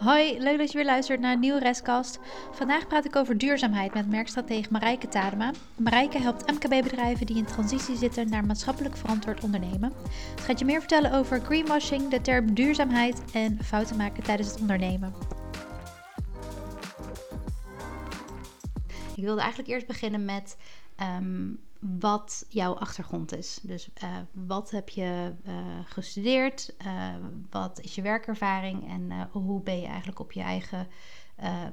Hoi, leuk dat je weer luistert naar een nieuwe Restkast. Vandaag praat ik over duurzaamheid met merkstratege Marijke Tadema. Marijke helpt MKB-bedrijven die in transitie zitten naar maatschappelijk verantwoord ondernemen. Ze gaat je meer vertellen over greenwashing, de term duurzaamheid en fouten maken tijdens het ondernemen. Ik wilde eigenlijk eerst beginnen met ehm, wat jouw achtergrond is. Dus uh, wat heb je uh, gestudeerd? Uh, wat is je werkervaring? En hoe ben je eigenlijk op je eigen,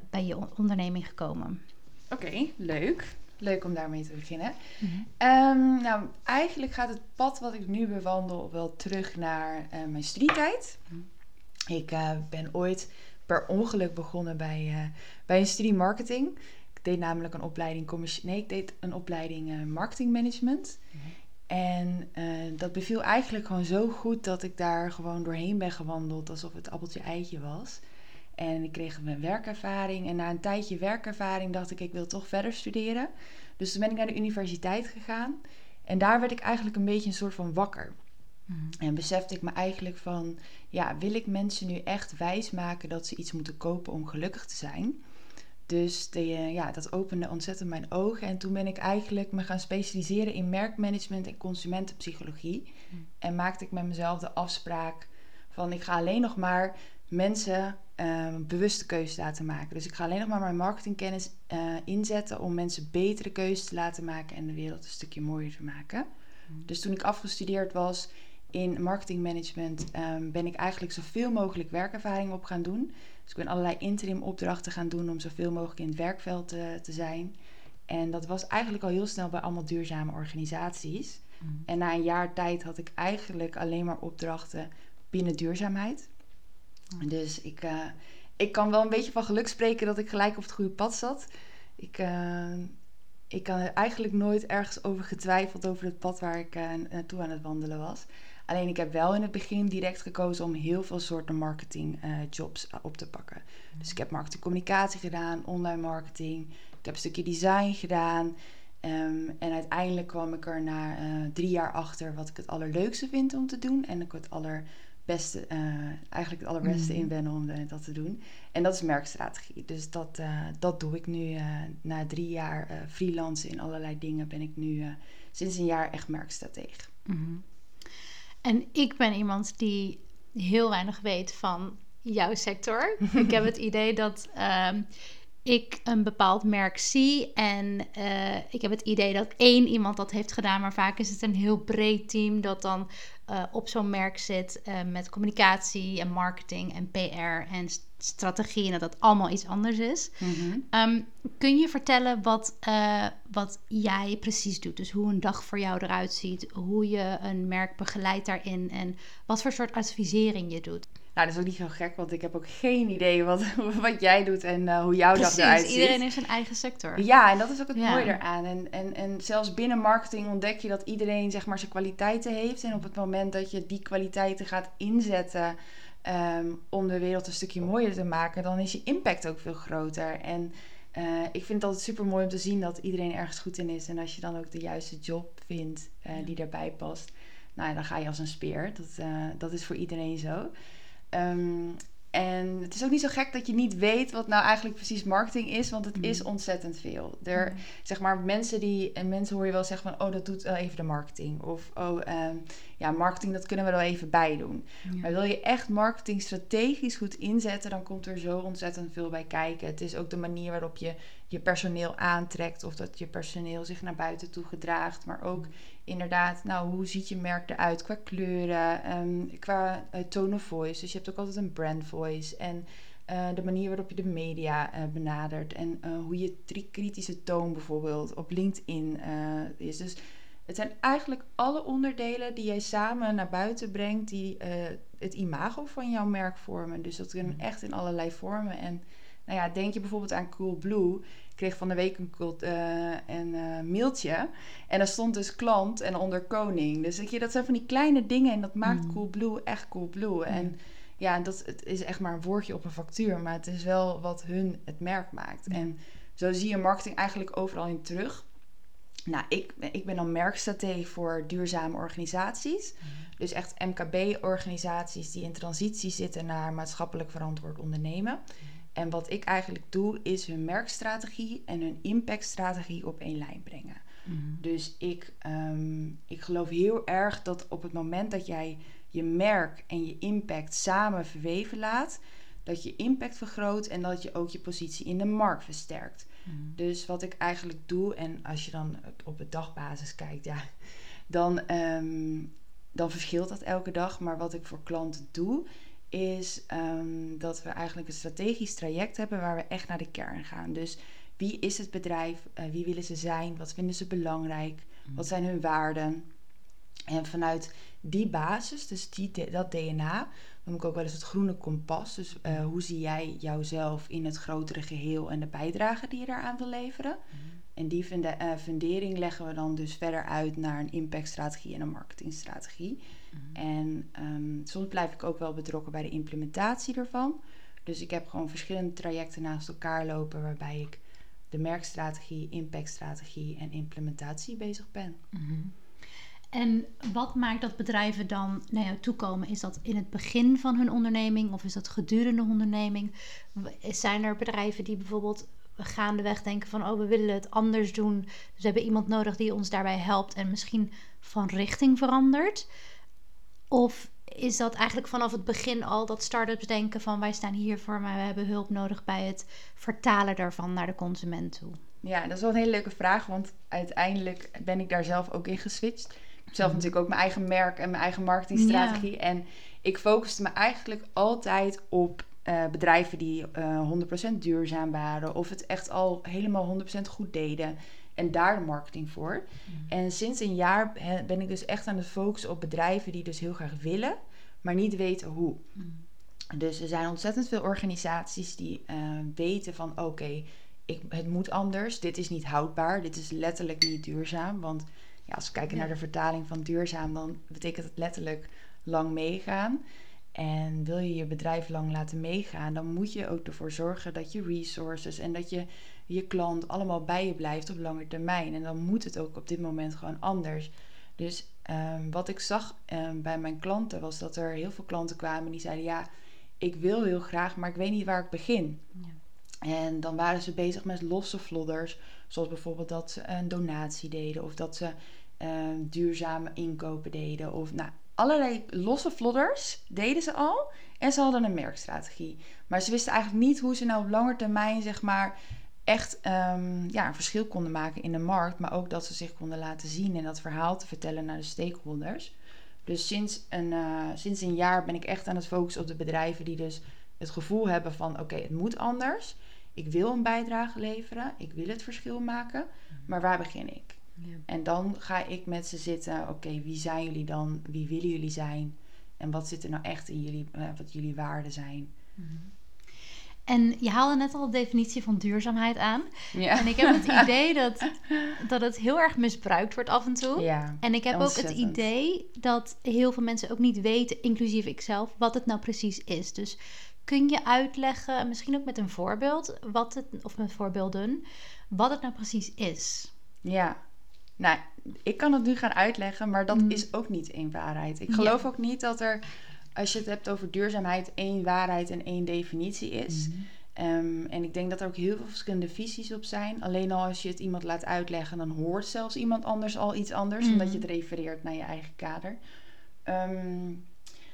bij je onderneming gekomen? Oké, okay, leuk. Leuk om daarmee te beginnen. Mm -hmm. um, nou, eigenlijk gaat het pad wat ik nu bewandel wel terug naar mijn studietijd. Mm -hmm. Ik ben ooit per ongeluk begonnen bij, bij een studie marketing deed namelijk een opleiding commercie. Nee, ik deed een opleiding uh, marketingmanagement. Mm -hmm. En uh, dat beviel eigenlijk gewoon zo goed dat ik daar gewoon doorheen ben gewandeld alsof het appeltje eitje was. En ik kreeg mijn werkervaring. En na een tijdje werkervaring dacht ik, ik wil toch verder studeren. Dus toen ben ik naar de universiteit gegaan. En daar werd ik eigenlijk een beetje een soort van wakker. Mm -hmm. En besefte ik me eigenlijk van, ja, wil ik mensen nu echt wijsmaken dat ze iets moeten kopen om gelukkig te zijn? Dus de, ja, dat opende ontzettend mijn ogen. En toen ben ik eigenlijk me gaan specialiseren in merkmanagement en consumentenpsychologie. Hmm. En maakte ik met mezelf de afspraak van ik ga alleen nog maar mensen uh, bewuste keuzes laten maken. Dus ik ga alleen nog maar mijn marketingkennis uh, inzetten om mensen betere keuzes te laten maken en de wereld een stukje mooier te maken. Hmm. Dus toen ik afgestudeerd was in marketingmanagement, um, ben ik eigenlijk zoveel mogelijk werkervaring op gaan doen. Dus ik ben allerlei interim opdrachten gaan doen om zoveel mogelijk in het werkveld te, eh, te zijn. En dat was eigenlijk al heel snel bij allemaal duurzame organisaties. Mm. En na een jaar tijd had ik eigenlijk alleen maar opdrachten binnen duurzaamheid. Mm. Dus ik, uh, ik kan wel een beetje van geluk spreken dat ik gelijk op het goede pad zat. Ik, uh, ik kan er eigenlijk nooit ergens over getwijfeld over het pad waar ik uh, naartoe aan het wandelen was. Alleen ik heb wel in het begin direct gekozen om heel veel soorten marketingjobs uh, op te pakken. Dus ik heb marketingcommunicatie gedaan, online marketing. Ik heb een stukje design gedaan. Um, en uiteindelijk kwam ik er na uh, drie jaar achter wat ik het allerleukste vind om te doen. En ik het allerbeste, uh, eigenlijk het allerbeste mm. in ben om de, dat te doen. En dat is merkstrategie. Dus dat, uh, dat doe ik nu. na drie jaar freelance in allerlei dingen ben ik nu sinds een jaar echt merkstratege. Mm -hmm. En ik ben iemand die heel weinig weet van jouw sector. ik heb het idee dat um, ik een bepaald merk zie en uh, ik heb het idee dat één iemand dat heeft gedaan, maar vaak is het een heel breed team dat dan uh, op zo'n merk zit uh, met communicatie en marketing en PR en strategie en dat dat allemaal iets anders is. Mm-hmm. Um, kun je vertellen wat, wat jij precies doet? Dus hoe een dag voor jou eruit ziet, hoe je een merk begeleidt daarin en wat voor soort advisering je doet? Nou, dat is ook niet zo gek, want ik heb ook geen idee wat, wat jij doet en uh, hoe jouw Precies, dag eruit ziet. iedereen heeft zijn eigen sector. Ja, en dat is ook het ja. mooie eraan. En, en, en zelfs binnen marketing ontdek je dat iedereen zeg maar zijn kwaliteiten heeft. En op het moment dat je die kwaliteiten gaat inzetten um, om de wereld een stukje mooier te maken, dan is je impact ook veel groter. En uh, ik vind het altijd super mooi om te zien dat iedereen ergens goed in is. En als je dan ook de juiste job vindt uh, die daarbij past, nou, dan ga je als een speer. Dat, dat is voor iedereen zo. Um, en het is ook niet zo gek dat je niet weet wat nou eigenlijk precies marketing is, want het mm. is ontzettend veel. Er, mm. zeg maar, mensen die, en mensen hoor je wel zeggen van, oh, dat doet uh, even de marketing. Of, oh, um, ja, marketing, dat kunnen we wel even bij doen. Ja. Maar wil je echt marketing strategisch goed inzetten, dan komt er zo ontzettend veel bij kijken. Het is ook de manier waarop je je personeel aantrekt, of dat je personeel zich naar buiten toe gedraagt, maar ook mm inderdaad, nou, hoe ziet je merk eruit qua kleuren, um, qua uh, tone of voice. Dus je hebt ook altijd een brand voice. En uh, de manier waarop je de media uh, benadert. En hoe je kritische toon bijvoorbeeld op LinkedIn is. Dus het zijn eigenlijk alle onderdelen die jij samen naar buiten brengt, die het imago van jouw merk vormen. Dus dat kunnen mm. echt in allerlei vormen. En nou ja, denk je bijvoorbeeld aan Coolblue kreeg van de week een, uh, een uh, mailtje. En daar stond dus klant en onder koning. Dus weet je, dat zijn van die kleine dingen. En dat maakt mm. Coolblue echt Coolblue. Mm. En ja, dat, het is echt maar een woordje op een factuur. Maar het is wel wat hun het merk maakt. Mm. En zo zie je marketing eigenlijk overal in terug. Nou, ik, ik ben dan merkstratege voor duurzame organisaties. Dus echt MKB-organisaties die in transitie zitten naar maatschappelijk verantwoord ondernemen. En wat ik eigenlijk doe, is hun merkstrategie en hun impactstrategie op één lijn brengen. Mhm. Dus ik, ehm, ik geloof heel erg dat op het moment dat jij je merk en je impact samen verweven laat, dat je impact vergroot en dat je ook je positie in de markt versterkt. Mhm. Dus wat ik eigenlijk doe, en als je dan op het dagbasis kijkt, ja, dan, ehm, dan verschilt dat elke dag. Maar wat ik voor klanten doe, is ehm, dat we eigenlijk een strategisch traject hebben waar we echt naar de kern gaan. Dus wie is het bedrijf? Eh, wie willen ze zijn? Wat vinden ze belangrijk? Wat zijn hun waarden? En vanuit die basis, dus die, dat DNA, noem ik ook wel eens het groene kompas. Dus uh, hoe zie jij jouzelf in het grotere geheel en de bijdrage die je daaraan wil leveren? Mhm. En die uh, fundering leggen we dan dus verder uit naar een impactstrategie en een marketingstrategie. Mhm. En um, soms blijf ik ook wel betrokken bij de implementatie ervan. Dus ik heb gewoon verschillende trajecten naast elkaar lopen waarbij ik de merkstrategie, impactstrategie en implementatie bezig ben. Mm-hmm. En wat maakt dat bedrijven dan naar jou toe komen? Is dat in het begin van hun onderneming of is dat gedurende onderneming? Zijn er bedrijven die bijvoorbeeld gaandeweg denken van oh we willen het anders doen. Dus we hebben iemand nodig die ons daarbij helpt en misschien van richting verandert? Of is dat eigenlijk vanaf het begin al dat start-ups denken van wij staan hiervoor, maar we hebben hulp nodig bij het vertalen daarvan naar de consument toe? Ja, dat is wel een hele leuke vraag, want uiteindelijk ben ik daar zelf ook in geswitcht. Ik heb zelf natuurlijk ook mijn eigen merk en mijn eigen marketingstrategie. Ja. En ik focuste me eigenlijk altijd op uh, bedrijven die uh, 100% duurzaam waren. Of het echt al helemaal 100% goed deden. En daar de marketing voor. Mm. En sinds een jaar ben ik dus echt aan het focussen op bedrijven die dus heel graag willen, maar niet weten hoe. Mm. Dus er zijn ontzettend veel organisaties die uh, weten van oké, okay, het moet anders. Dit is niet houdbaar. Dit is letterlijk niet duurzaam. Want ja, als we kijken ja. naar de vertaling van duurzaam, dan betekent het letterlijk lang meegaan. En wil je je bedrijf lang laten meegaan, dan moet je ook ervoor zorgen dat je resources en dat je je klant allemaal bij je blijft op lange termijn. En dan moet het ook op dit moment gewoon anders. Dus um, wat ik zag um, bij mijn klanten was dat er heel veel klanten kwamen die zeiden: Ja, ik wil heel graag, maar ik weet niet waar ik begin. Ja. En dan waren ze bezig met losse vlodders, zoals bijvoorbeeld dat ze een donatie deden of dat ze um, duurzame inkopen deden. Of nou, allerlei losse vlodders deden ze al. En ze hadden een merkstrategie. Maar ze wisten eigenlijk niet hoe ze nou op lange termijn, zeg maar, echt um, ja, een verschil konden maken in de markt. Maar ook dat ze zich konden laten zien en dat verhaal te vertellen naar de stakeholders. Dus sinds een, uh, sinds een jaar ben ik echt aan het focussen op de bedrijven die dus het gevoel hebben van oké, okay, het moet anders. Ik wil een bijdrage leveren. Ik wil het verschil maken. Maar waar begin ik? Ja. En dan ga ik met ze zitten. Oké, okay, wie zijn jullie dan? Wie willen jullie zijn? En wat zit er nou echt in jullie, uh, wat jullie waarden zijn? Mm-hmm. En je haalde net al de definitie van duurzaamheid aan. Ja. En ik heb het idee dat, dat het heel erg misbruikt wordt af en toe. Ja, en ik heb ook het idee dat heel veel mensen ook niet weten, inclusief ikzelf, wat het nou precies is. Dus kun je uitleggen, misschien ook met een voorbeeld, wat het, of met voorbeelden, wat het nou precies is? Ja, nou, ik kan het nu gaan uitleggen, maar dat Mm. is ook niet één waarheid. Ik Ja. geloof ook niet dat er, als je het hebt over duurzaamheid, één waarheid en één definitie is. Mhm. Ehm, en ik denk dat er ook heel veel verschillende visies op zijn. Alleen al als je het iemand laat uitleggen, dan hoort zelfs iemand anders al iets anders, Mhm. omdat je het refereert naar je eigen kader. Ehm,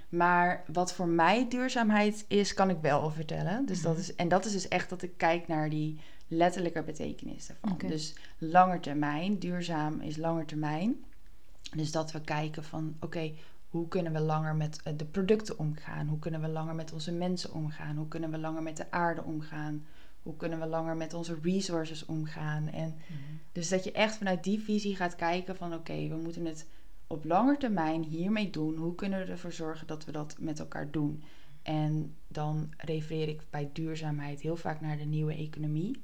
maar wat voor mij duurzaamheid is, kan ik wel vertellen. Dus dat Mhm. is, en dat is dus echt dat ik kijk naar die letterlijke betekenis ervan. Dus langer termijn, duurzaam is langer termijn. Dus dat we kijken van, oké, hoe kunnen we langer met eh, de producten omgaan? Hoe kunnen we langer met onze mensen omgaan? Hoe kunnen we langer met de aarde omgaan? Hoe kunnen we langer met onze resources omgaan? En dus dat je echt vanuit die visie gaat kijken van, oké, we moeten het op lange termijn hiermee doen. Hoe kunnen we ervoor zorgen dat we dat met elkaar doen? En dan refereer ik bij duurzaamheid heel vaak naar de nieuwe economie.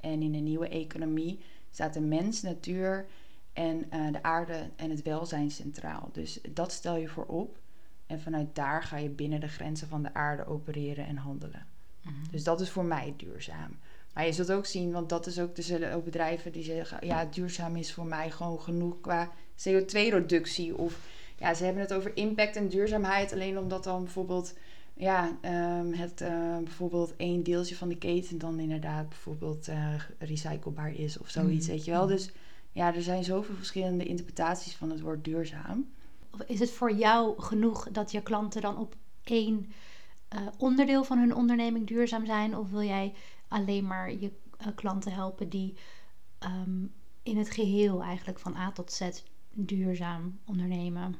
En in de nieuwe economie staat de mens, natuur en eh, de aarde en het welzijn centraal. Dus dat stel je voor op. En vanuit daar ga je binnen de grenzen van de aarde opereren en handelen. Mhm. Dus dat is voor mij duurzaam. Maar je zult ook zien, want dat is ook, er zullen ook bedrijven die zeggen, ja, duurzaam is voor mij gewoon genoeg qua CO2-reductie. Of ja, ze hebben het over impact en duurzaamheid, alleen omdat dan bijvoorbeeld, ja, ehm, het uh, bijvoorbeeld één deeltje van de keten dan inderdaad bijvoorbeeld uh, recyclebaar is of zoiets, mm. weet je wel. Dus ja, er zijn zoveel verschillende interpretaties van het woord duurzaam. Is het voor jou genoeg dat je klanten dan op één uh, onderdeel van hun onderneming duurzaam zijn? Of wil jij alleen maar je uh, klanten helpen die um, in het geheel eigenlijk van A tot Z duurzaam ondernemen?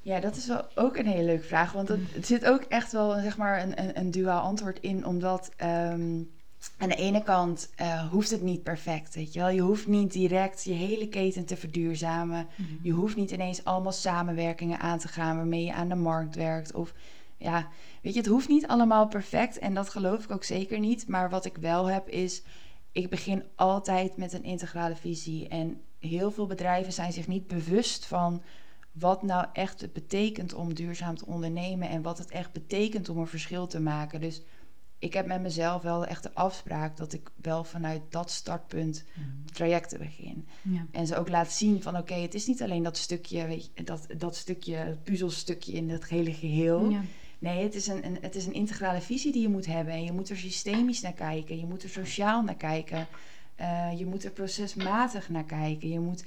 Ja, dat is wel ook een hele leuke vraag. Want het, het zit ook echt wel zeg maar, een, een, een duaal antwoord in. Omdat um, aan de ene kant uh, hoeft het niet perfect. Weet je, wel? je hoeft niet direct je hele keten te verduurzamen. Mm -hmm. Je hoeft niet ineens allemaal samenwerkingen aan te gaan waarmee je aan de markt werkt. Of ja, weet je, het hoeft niet allemaal perfect. En dat geloof ik ook zeker niet. Maar wat ik wel heb is, ik begin altijd met een integrale visie. En heel veel bedrijven zijn zich niet bewust van wat nou echt het betekent om duurzaam te ondernemen. En wat het echt betekent om een verschil te maken. Dus ik heb met mezelf wel echt de afspraak dat ik wel vanuit dat startpunt trajecten begin. Ja. En ze ook laat zien van oké, het is niet alleen dat stukje, weet je, dat, dat stukje, puzzelstukje in het hele geheel. Ja. Nee, het is, een, een, het is een integrale visie die je moet hebben. En je moet er systemisch naar kijken. Je moet er sociaal naar kijken. Uh, je moet er procesmatig naar kijken. Je moet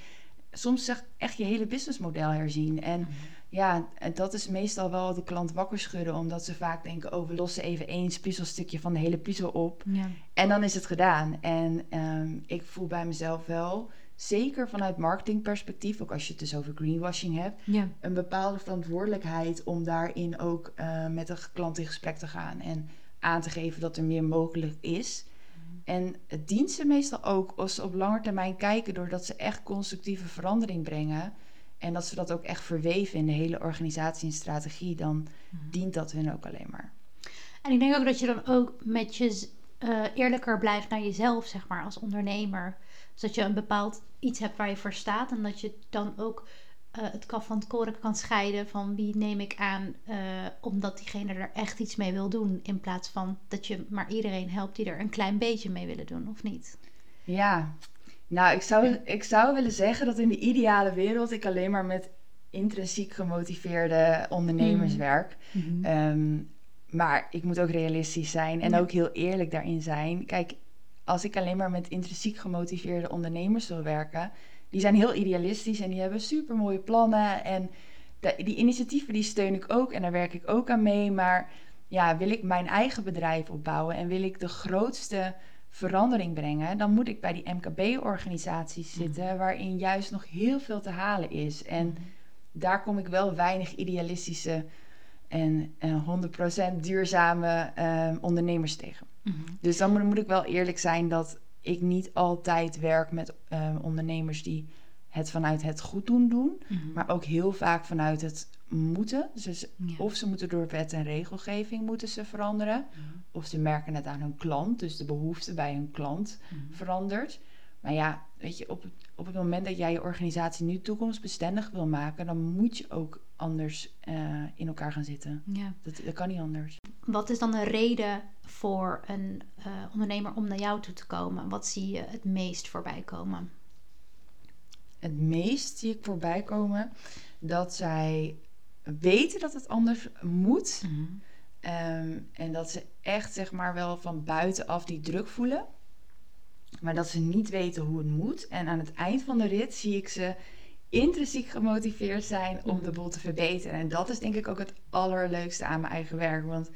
soms echt je hele businessmodel herzien. En mm-hmm. Ja, dat is meestal wel de klant wakker schudden. Omdat ze vaak denken, oh, we lossen even één puzzelstukje van de hele puzzel op. Ja. En dan is het gedaan. En um, ik voel bij mezelf wel zeker vanuit marketingperspectief, ook als je het dus over greenwashing hebt, ja. een bepaalde verantwoordelijkheid om daarin ook uh, met de klant in gesprek te gaan en aan te geven dat er meer mogelijk is. En het dient ze meestal ook als ze op lange termijn kijken, doordat ze echt constructieve verandering brengen. En dat ze dat ook echt verweven in de hele organisatie en strategie, dan mm. dient dat hun ook alleen maar. En ik denk ook dat je dan ook met je uh, eerlijker blijft naar jezelf, zeg maar, als ondernemer. Dus dat je een bepaald iets hebt waar je voor staat. En dat je dan ook uh, het kaf van het koren kan scheiden van wie neem ik aan, uh, omdat diegene er echt iets mee wil doen. In plaats van dat je maar iedereen helpt die er een klein beetje mee willen doen, of niet? Ja, nou, ik zou, ik zou willen zeggen dat in de ideale wereld ik alleen maar met intrinsiek gemotiveerde ondernemers mm. werk. Mm -hmm. um, maar ik moet ook realistisch zijn en ja. ook heel eerlijk daarin zijn. Kijk, als ik alleen maar met intrinsiek gemotiveerde ondernemers wil werken, die zijn heel idealistisch en die hebben super mooie plannen. En de, die initiatieven die steun ik ook en daar werk ik ook aan mee. Maar ja, wil ik mijn eigen bedrijf opbouwen en wil ik de grootste verandering brengen, dan moet ik bij die MKB-organisaties mm. zitten, waarin juist nog heel veel te halen is. En mm. daar kom ik wel weinig idealistische en uh, 100% duurzame uh, ondernemers tegen. Mm -hmm. Dus dan moet, moet, ik wel eerlijk zijn dat ik niet altijd werk met uh, ondernemers die het vanuit het goed doen doen, mm -hmm. maar ook heel vaak vanuit het moeten. Dus ja. of ze moeten door wet en regelgeving moeten ze veranderen, mm -hmm. of ze merken het aan hun klant, dus de behoefte bij hun klant mhm. verandert. Maar ja, weet je, op het, op het moment dat jij je organisatie nu toekomstbestendig wil maken, dan moet je ook anders uh, in elkaar gaan zitten. Ja. Dat, dat, kan niet anders. Wat is dan de reden voor een uh, ondernemer om naar jou toe te komen? Wat zie je het meest voorbij komen? Het meest zie ik voorbij komen dat zij weten dat het anders moet. Mm -hmm. um, en dat ze echt zeg maar wel van buitenaf die druk voelen. Maar dat ze niet weten hoe het moet. En aan het eind van de rit zie ik ze intrinsiek gemotiveerd zijn om de boel te verbeteren. En dat is denk ik ook het allerleukste aan mijn eigen werk. Want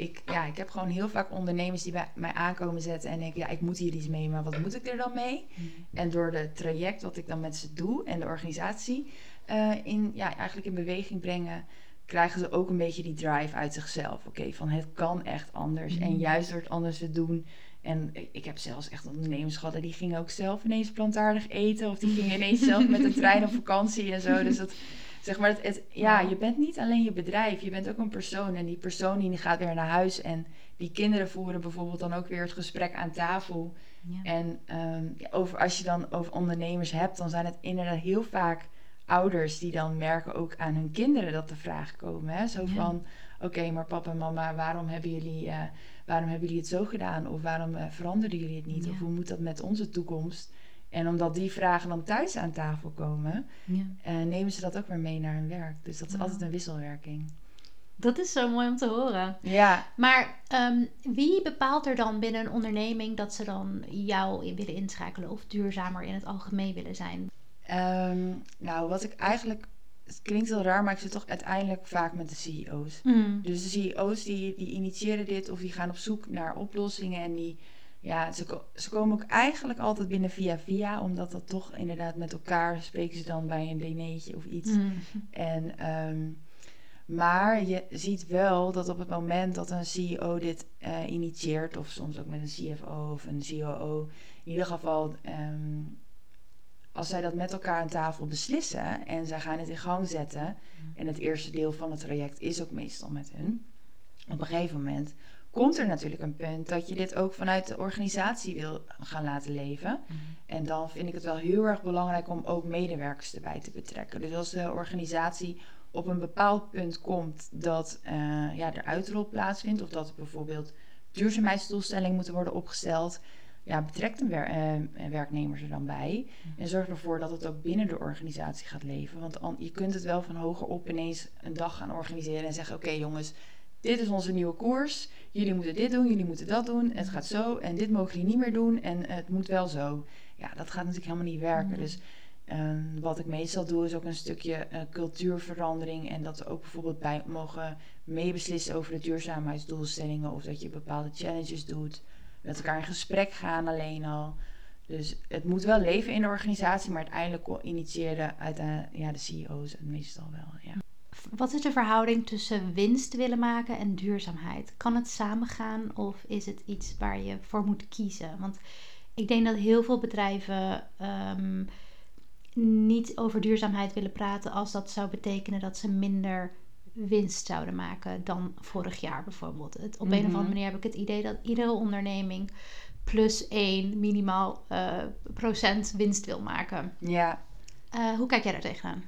ik, ja, ik heb gewoon heel vaak ondernemers die bij mij aankomen zetten en denken, ja, ik moet hier iets mee, maar wat moet ik er dan mee? En door het traject wat ik dan met ze doe en de organisatie uh, in, ja, eigenlijk in beweging brengen, krijgen ze ook een beetje die drive uit zichzelf. Oké, van het kan echt anders. En juist door het anders te doen, en ik heb zelfs echt ondernemers gehad die gingen ook zelf ineens plantaardig eten. Of die gingen ineens zelf met de trein op vakantie en zo. Dus dat, zeg maar, het, het, ja, je bent niet alleen je bedrijf, je bent ook een persoon. En die persoon die gaat weer naar huis. En die kinderen voeren bijvoorbeeld dan ook weer het gesprek aan tafel. Ja. En um, over, als je dan over ondernemers hebt, dan zijn het inderdaad heel vaak ouders die dan merken ook aan hun kinderen dat de vragen komen. Hè? Zo Ja. van, oké, maar papa en mama, waarom hebben jullie, eh, waarom hebben jullie het zo gedaan? Of waarom eh, veranderen jullie het niet? Ja. Of hoe moet dat met onze toekomst? En omdat die vragen dan thuis aan tafel komen, Ja. eh, nemen ze dat ook weer mee naar hun werk. Dus dat is altijd een wisselwerking. Dat is zo mooi om te horen. Ja, Maar ehm, wie bepaalt er dan binnen een onderneming dat ze dan jou willen inschakelen of duurzamer in het algemeen willen zijn? Ehm, nou, wat ik eigenlijk. Het klinkt heel raar, maar ik zit toch uiteindelijk vaak met de CEO's. Mm. Dus de CEO's die, die initiëren dit of die gaan op zoek naar oplossingen. En die, ja, ze, ze komen ook eigenlijk altijd binnen via via, omdat dat toch inderdaad met elkaar spreken ze dan bij een dinertje of iets. Mm. En, ehm, maar je ziet wel dat op het moment dat een CEO dit eh, initieert, of soms ook met een CFO of een COO, in ieder geval, ehm, als zij dat met elkaar aan tafel beslissen en zij gaan het in gang zetten, en het eerste deel van het traject is ook meestal met hun, op een gegeven moment komt er natuurlijk een punt dat je dit ook vanuit de organisatie wil gaan laten leven. En dan vind ik het wel heel erg belangrijk om ook medewerkers erbij te betrekken. Dus als de organisatie op een bepaald punt komt dat eh, ja, er uitrol plaatsvindt, of dat er bijvoorbeeld duurzaamheidsdoelstellingen moeten worden opgesteld, ja, betrek de wer- eh, werknemers er dan bij. En zorg ervoor dat het ook binnen de organisatie gaat leven. Want an- je kunt het wel van hoger op ineens een dag gaan organiseren en zeggen: Oké, jongens, dit is onze nieuwe koers. Jullie moeten dit doen, jullie moeten dat doen. Het gaat zo en dit mogen jullie niet meer doen en het moet wel zo. Ja, dat gaat natuurlijk helemaal niet werken. Mhm. Dus ehm, wat ik meestal doe is ook een stukje eh, cultuurverandering. En dat we ook bijvoorbeeld bij mogen meebeslissen over de duurzaamheidsdoelstellingen. Of dat je bepaalde challenges doet. Met elkaar in gesprek gaan alleen al. Dus het moet wel leven in de organisatie, maar uiteindelijk initiëren uit de, ja, de CEO's het meestal wel. Ja. Wat is de verhouding tussen winst willen maken en duurzaamheid? Kan het samengaan of is het iets waar je voor moet kiezen? Want ik denk dat heel veel bedrijven ehm, niet over duurzaamheid willen praten als dat zou betekenen dat ze minder winst zouden maken dan vorig jaar bijvoorbeeld. Het, op een of Mhm. andere manier heb ik het idee dat iedere onderneming plus 1 minimaal eh, procent winst wil maken. ja. Eh, hoe kijk jij daar tegenaan?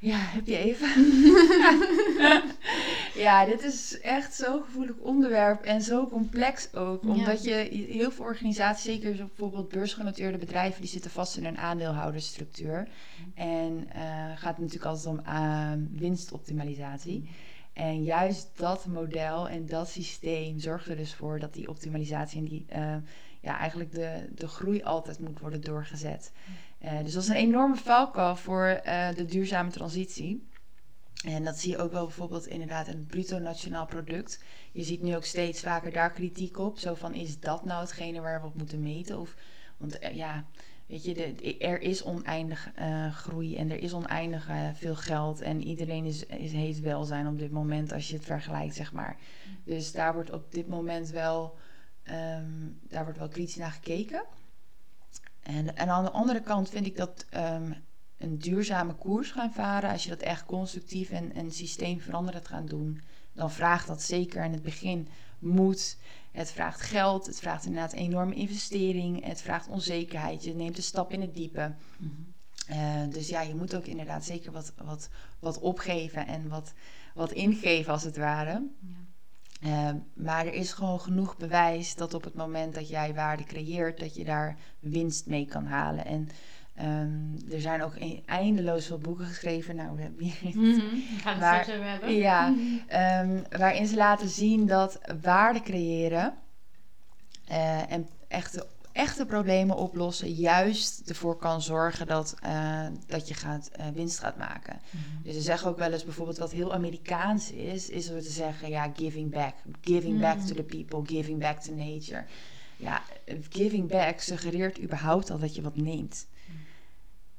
Ja, heb je even? ja, dit is echt zo'n gevoelig onderwerp en zo complex ook. Ja. Omdat je heel veel organisaties, zeker bijvoorbeeld beursgenoteerde bedrijven, die zitten vast in een aandeelhoudersstructuur. En eh gaat het natuurlijk altijd om eh, winstoptimalisatie. En juist dat model en dat systeem zorgt er dus voor dat die optimalisatie en die, eh, ja, eigenlijk de, de groei altijd moet worden doorgezet. Eh, dus dat is een enorme valkuil voor eh, de duurzame transitie. En dat zie je ook wel bijvoorbeeld inderdaad in het bruto nationaal product. Je ziet nu ook steeds vaker daar kritiek op. Zo van, is dat nou hetgene waar we op moeten meten? Of, want eh, ja, weet je, er is oneindig groei en er is oneindig veel geld. En iedereen is, is, heeft welzijn op dit moment als je het vergelijkt, zeg maar. Dus daar wordt op dit moment wel, ehm, daar wordt wel kritisch naar gekeken. En, en aan de andere kant vind ik dat ehm, een duurzame koers gaan varen, als je dat echt constructief en, en systeemveranderend gaat doen, dan vraagt dat zeker in het begin moed. Het vraagt geld, het vraagt inderdaad enorme investering, het vraagt onzekerheid. Je neemt een stap in het diepe. Eh, dus ja, je moet ook inderdaad zeker wat, wat, wat opgeven en wat, wat ingeven als het ware. Eh, maar er is gewoon genoeg bewijs dat op het moment dat jij waarde creëert, dat je daar winst mee kan halen. En ehm, er zijn ook een- eindeloos veel boeken geschreven. Nou, we hebben hier Mhm. Gaan hebben. Ja, Mhm. Ehm, waarin ze laten zien dat waarde creëren eh, en echte, echte problemen oplossen juist ervoor kan zorgen dat, eh, dat je gaat, eh, winst gaat maken. Dus ze zeggen ook wel eens bijvoorbeeld wat heel Amerikaans is, is door te zeggen, ja, giving back. Giving back Mm. to the people, giving back to nature. Ja, giving back suggereert überhaupt al dat je wat neemt.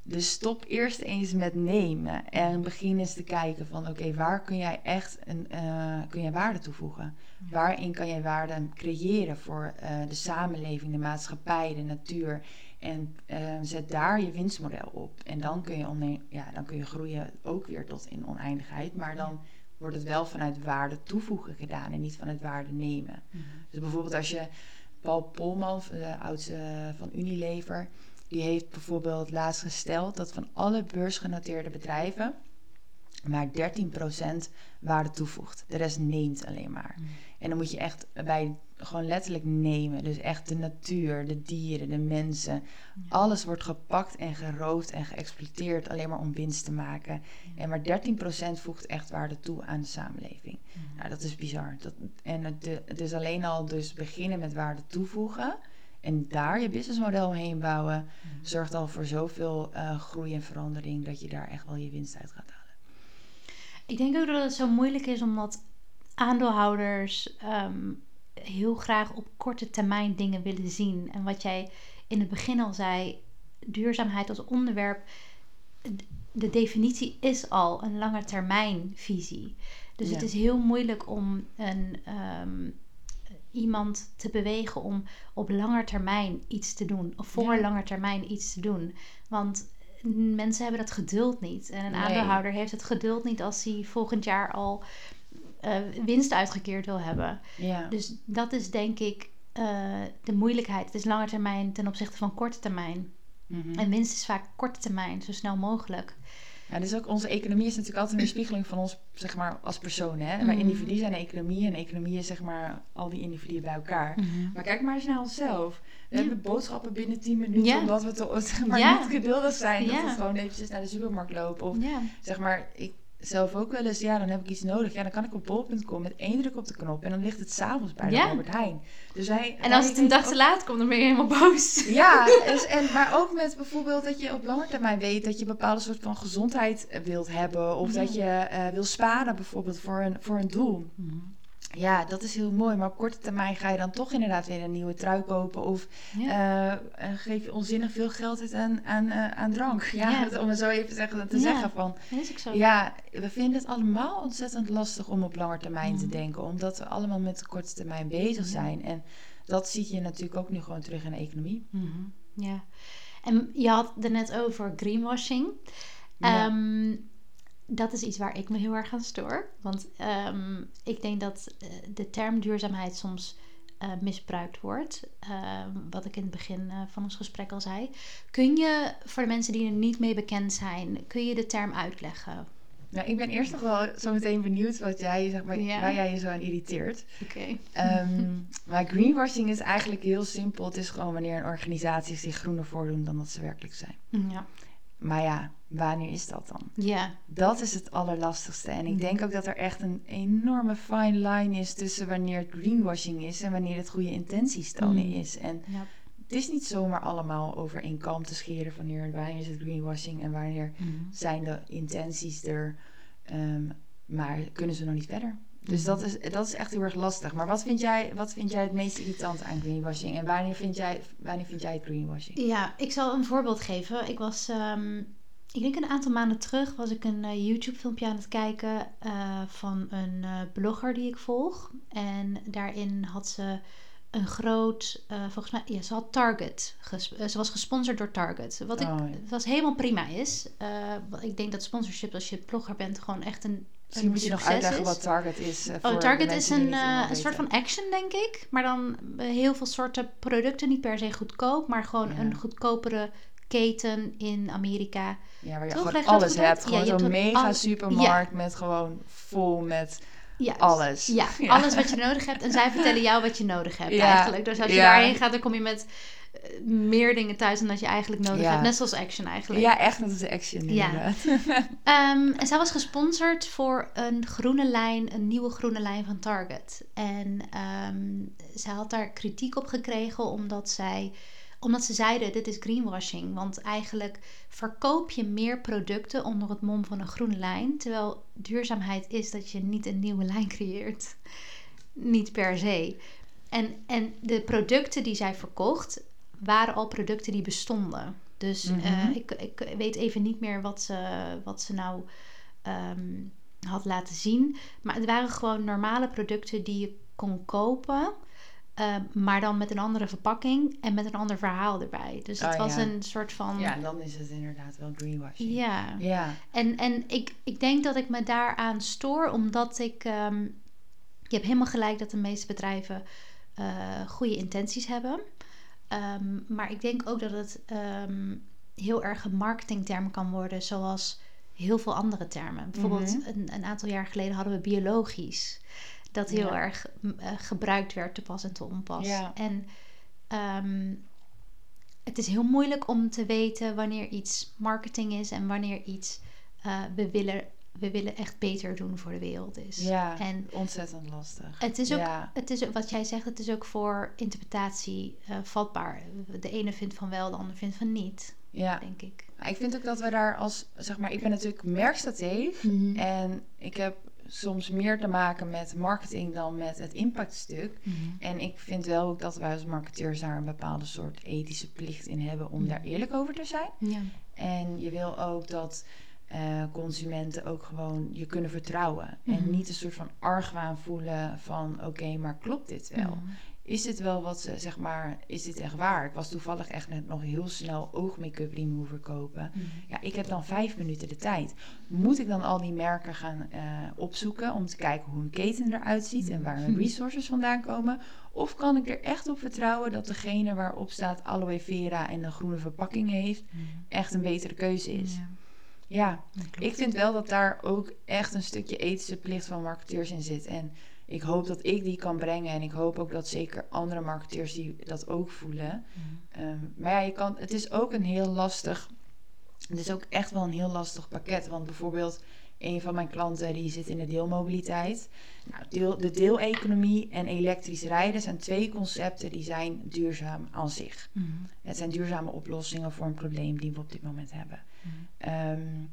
Dus stop eerst eens met nemen en begin eens te kijken van oké, waar kun jij echt een, eh, kun jij waarde toevoegen? Waarin kan jij waarde creëren voor eh, de samenleving, de maatschappij, de natuur? En eh, zet daar je winstmodel op. En dan kun, je ja, dan kun je groeien ook weer tot in oneindigheid. Maar dan wordt het wel vanuit waarde toevoegen gedaan en niet vanuit waarde nemen. Mhm. Dus bijvoorbeeld als je Paul Polman, de oudste van Unilever, die heeft bijvoorbeeld laatst gesteld dat van alle beursgenoteerde bedrijven maar 13% waarde toevoegt. De rest neemt alleen maar. Mm. En dan moet je echt bij gewoon letterlijk nemen. Dus echt de natuur, de dieren, de mensen. Alles wordt gepakt en geroofd en geëxploiteerd alleen maar om winst te maken. En maar 13% voegt echt waarde toe aan de samenleving. Nou, dat is bizar. Dat, en het, is alleen al dus beginnen met waarde toevoegen. En daar je businessmodel omheen bouwen. Zorgt al voor zoveel eh, groei en verandering dat je daar echt wel je winst uit gaat halen. Ik denk ook dat het zo moeilijk is omdat aandeelhouders ehm, heel graag op korte termijn dingen willen zien. En wat jij in het begin al zei, duurzaamheid als onderwerp, de definitie is al een lange termijn visie. Dus het is heel moeilijk om een, ehm, iemand te bewegen om op lange termijn iets te doen. Of voor Ja. lange termijn iets te doen. Want mensen hebben dat geduld niet. En een Nee. aandeelhouder heeft het geduld niet als hij volgend jaar al eh, winst uitgekeerd wil hebben. Ja. Dus dat is denk ik eh, de moeilijkheid. Het is lange termijn ten opzichte van korte termijn. Mhm. En winst is vaak korte termijn, zo snel mogelijk. Ja, dus ook onze economie is natuurlijk altijd een weerspiegeling van ons, zeg maar, als persoon. Hè? Wij Mhm. individuen zijn economie en economie is, zeg maar, al die individuen bij elkaar. Maar kijk maar eens naar onszelf. We Ja. hebben boodschappen binnen 10 minuten, Ja. omdat we toch zeg maar, Ja. niet geduldig zijn. Dat we gewoon eventjes naar de supermarkt lopen. Of zeg maar, ik zelf ook wel eens, ja, dan heb ik iets nodig. Ja, dan kan ik op bol.com met één druk op de knop en dan ligt het s'avonds bij de Ja. Albert Heijn. Dus wij, En als het een dag te laat komt, dan ben je helemaal boos. ja, dus, en, maar ook met bijvoorbeeld dat je op lange termijn weet dat je een bepaalde soort van gezondheid eh, wilt hebben. Of dat je eh, wil sparen bijvoorbeeld voor een, voor een doel. Ja, dat is heel mooi. Maar op korte termijn ga je dan toch inderdaad weer een nieuwe trui kopen. Of Ja. eh, en geef je onzinnig veel geld uit aan, aan, eh, aan drank. Ja, Ja. om het zo even te zeggen, te Ja. zeggen van... Dat is ook zo. Ja, we vinden het allemaal ontzettend lastig om op lange termijn te Mhm. denken. Omdat we allemaal met de korte termijn bezig zijn. En dat zie je natuurlijk ook nu gewoon terug in de economie. Mhm. Ja. En je had het net over greenwashing. Ja. Dat is iets waar ik me heel erg aan stoor. Want ehm, ik denk dat eh, de term duurzaamheid soms eh, misbruikt wordt. Ehm, wat ik in het begin eh, van ons gesprek al zei. Kun je, voor de mensen die er niet mee bekend zijn, kun je de term uitleggen? Nou, ik ben eerst nog wel zo meteen benieuwd wat jij, zeg maar, Ja. waar jij je zo aan irriteert. Oké. Ehm, maar greenwashing is eigenlijk heel simpel. Het is gewoon wanneer een organisatie zich groener voordoen dan dat ze werkelijk zijn. Ja. Maar ja, wanneer is dat dan? Ja. Dat is het allerlastigste. En ik denk ook dat er echt een enorme fine line is tussen wanneer het greenwashing is en wanneer het goede intenties tonen Mhm. is. En het is niet zomaar allemaal over één kam te scheren wanneer, wanneer is het greenwashing en wanneer Mhm. zijn de intenties er, ehm, maar kunnen ze nog niet verder. Dus dat is, dat is echt heel erg lastig. Maar wat vind jij, wat vind jij het meest irritant aan greenwashing? En wanneer vind jij, wanneer vind jij het greenwashing? Ja, ik zal een voorbeeld geven. Ik was, ehm, ik denk een aantal maanden terug, was ik een eh, YouTube-filmpje aan het kijken eh, van een eh, blogger die ik volg. En daarin had ze een groot, volgens mij, ja, ze had Target. ze was gesponsord door Target. Wat ik, Oh, ja. was helemaal prima is. Ik denk dat sponsorship, als je blogger bent, gewoon echt een. Misschien moet je nog uitleggen is. wat Target is. eh, Oh, Target is een, eh, een soort van action, denk ik. Maar dan eh, heel veel soorten producten. Niet per se goedkoop, maar gewoon Ja. een goedkopere keten in Amerika. Ja, waar je Toch? gewoon alles hebt. Gewoon zo'n mega al- supermarkt met gewoon vol met Ja, alles. Ja, alles wat je nodig hebt. En zij vertellen jou wat je nodig hebt Ja. eigenlijk. Dus als je daarheen gaat, dan kom je met meer dingen thuis dan dat je eigenlijk nodig Ja. hebt. Net zoals Action eigenlijk. Ja, echt net als action Ja. Ehm, en zij was gesponsord voor een groene lijn, een nieuwe groene lijn van Target. En ehm, zij had daar kritiek op gekregen omdat zij omdat ze zeiden, dit is greenwashing. Want eigenlijk verkoop je meer producten onder het mom van een groene lijn. Terwijl duurzaamheid is dat je niet een nieuwe lijn creëert. Niet per se. En, en de producten die zij verkocht, waren al producten die bestonden. Dus Mhm. eh, ik, ik weet even niet meer wat ze, wat ze nou ehm, had laten zien. Maar het waren gewoon normale producten die je kon kopen. eh, maar dan met een andere verpakking en met een ander verhaal erbij. Dus het Oh, was ja. een soort van. Ja, dan is het inderdaad wel greenwashing. Ja. Ja. En, en ik, ik denk dat ik me daaraan stoor, omdat ik. ehm, je hebt helemaal gelijk dat de meeste bedrijven eh, goede intenties hebben. Ehm, maar ik denk ook dat het ehm, heel erg een marketingterm kan worden, zoals heel veel andere termen. Bijvoorbeeld Mhm. een, een aantal jaar geleden hadden we biologisch. Dat heel Ja. erg m, eh, gebruikt werd te pas en te onpas. Ja. En ehm, het is heel moeilijk om te weten wanneer iets marketing is en wanneer iets eh, we, willen, we willen echt beter doen voor de wereld is. Ja, En ontzettend lastig. het is ook, Ja. het is, wat jij zegt, het is ook voor interpretatie eh, vatbaar. De ene vindt van wel, de ander vindt van niet, Ja, denk ik. ik vind ook dat we daar als, zeg maar, ik ben natuurlijk merkstrateeg. En ik heb soms meer te maken met marketing dan met het impactstuk. En ik vind wel ook dat wij als marketeers daar een bepaalde soort ethische plicht in hebben om daar eerlijk over te zijn. Ja. En je wil ook dat eh, consumenten ook gewoon je kunnen vertrouwen. En Mhm. niet een soort van argwaan voelen van oké, maar klopt dit wel? Mhm. Is dit wel wat ze, zeg maar, is dit echt waar? Ik was toevallig echt net nog heel snel oogmake-up remover kopen. Mhm. Ja, ik heb dan vijf minuten de tijd. Moet ik dan al die merken gaan eh, opzoeken om te kijken hoe een keten eruit ziet en waar mijn resources vandaan komen? Of kan ik er echt op vertrouwen dat degene waarop staat aloe vera en een groene verpakking heeft, echt een betere keuze is? Ja, Ja, ik vind wel dat daar ook echt een stukje ethische plicht van marketeers in zit. En ik hoop dat ik die kan brengen. En ik hoop ook dat zeker andere marketeers die dat ook voelen. Mhm. Ehm, maar ja, je kan, het is ook een heel lastig. Het is ook echt wel een heel lastig pakket. Want bijvoorbeeld, een van mijn klanten die zit in de deelmobiliteit. Nou, deel, de deeleconomie en elektrisch rijden zijn twee concepten die zijn duurzaam aan zich. Mhm. Het zijn duurzame oplossingen voor een probleem die we op dit moment hebben. Ehm,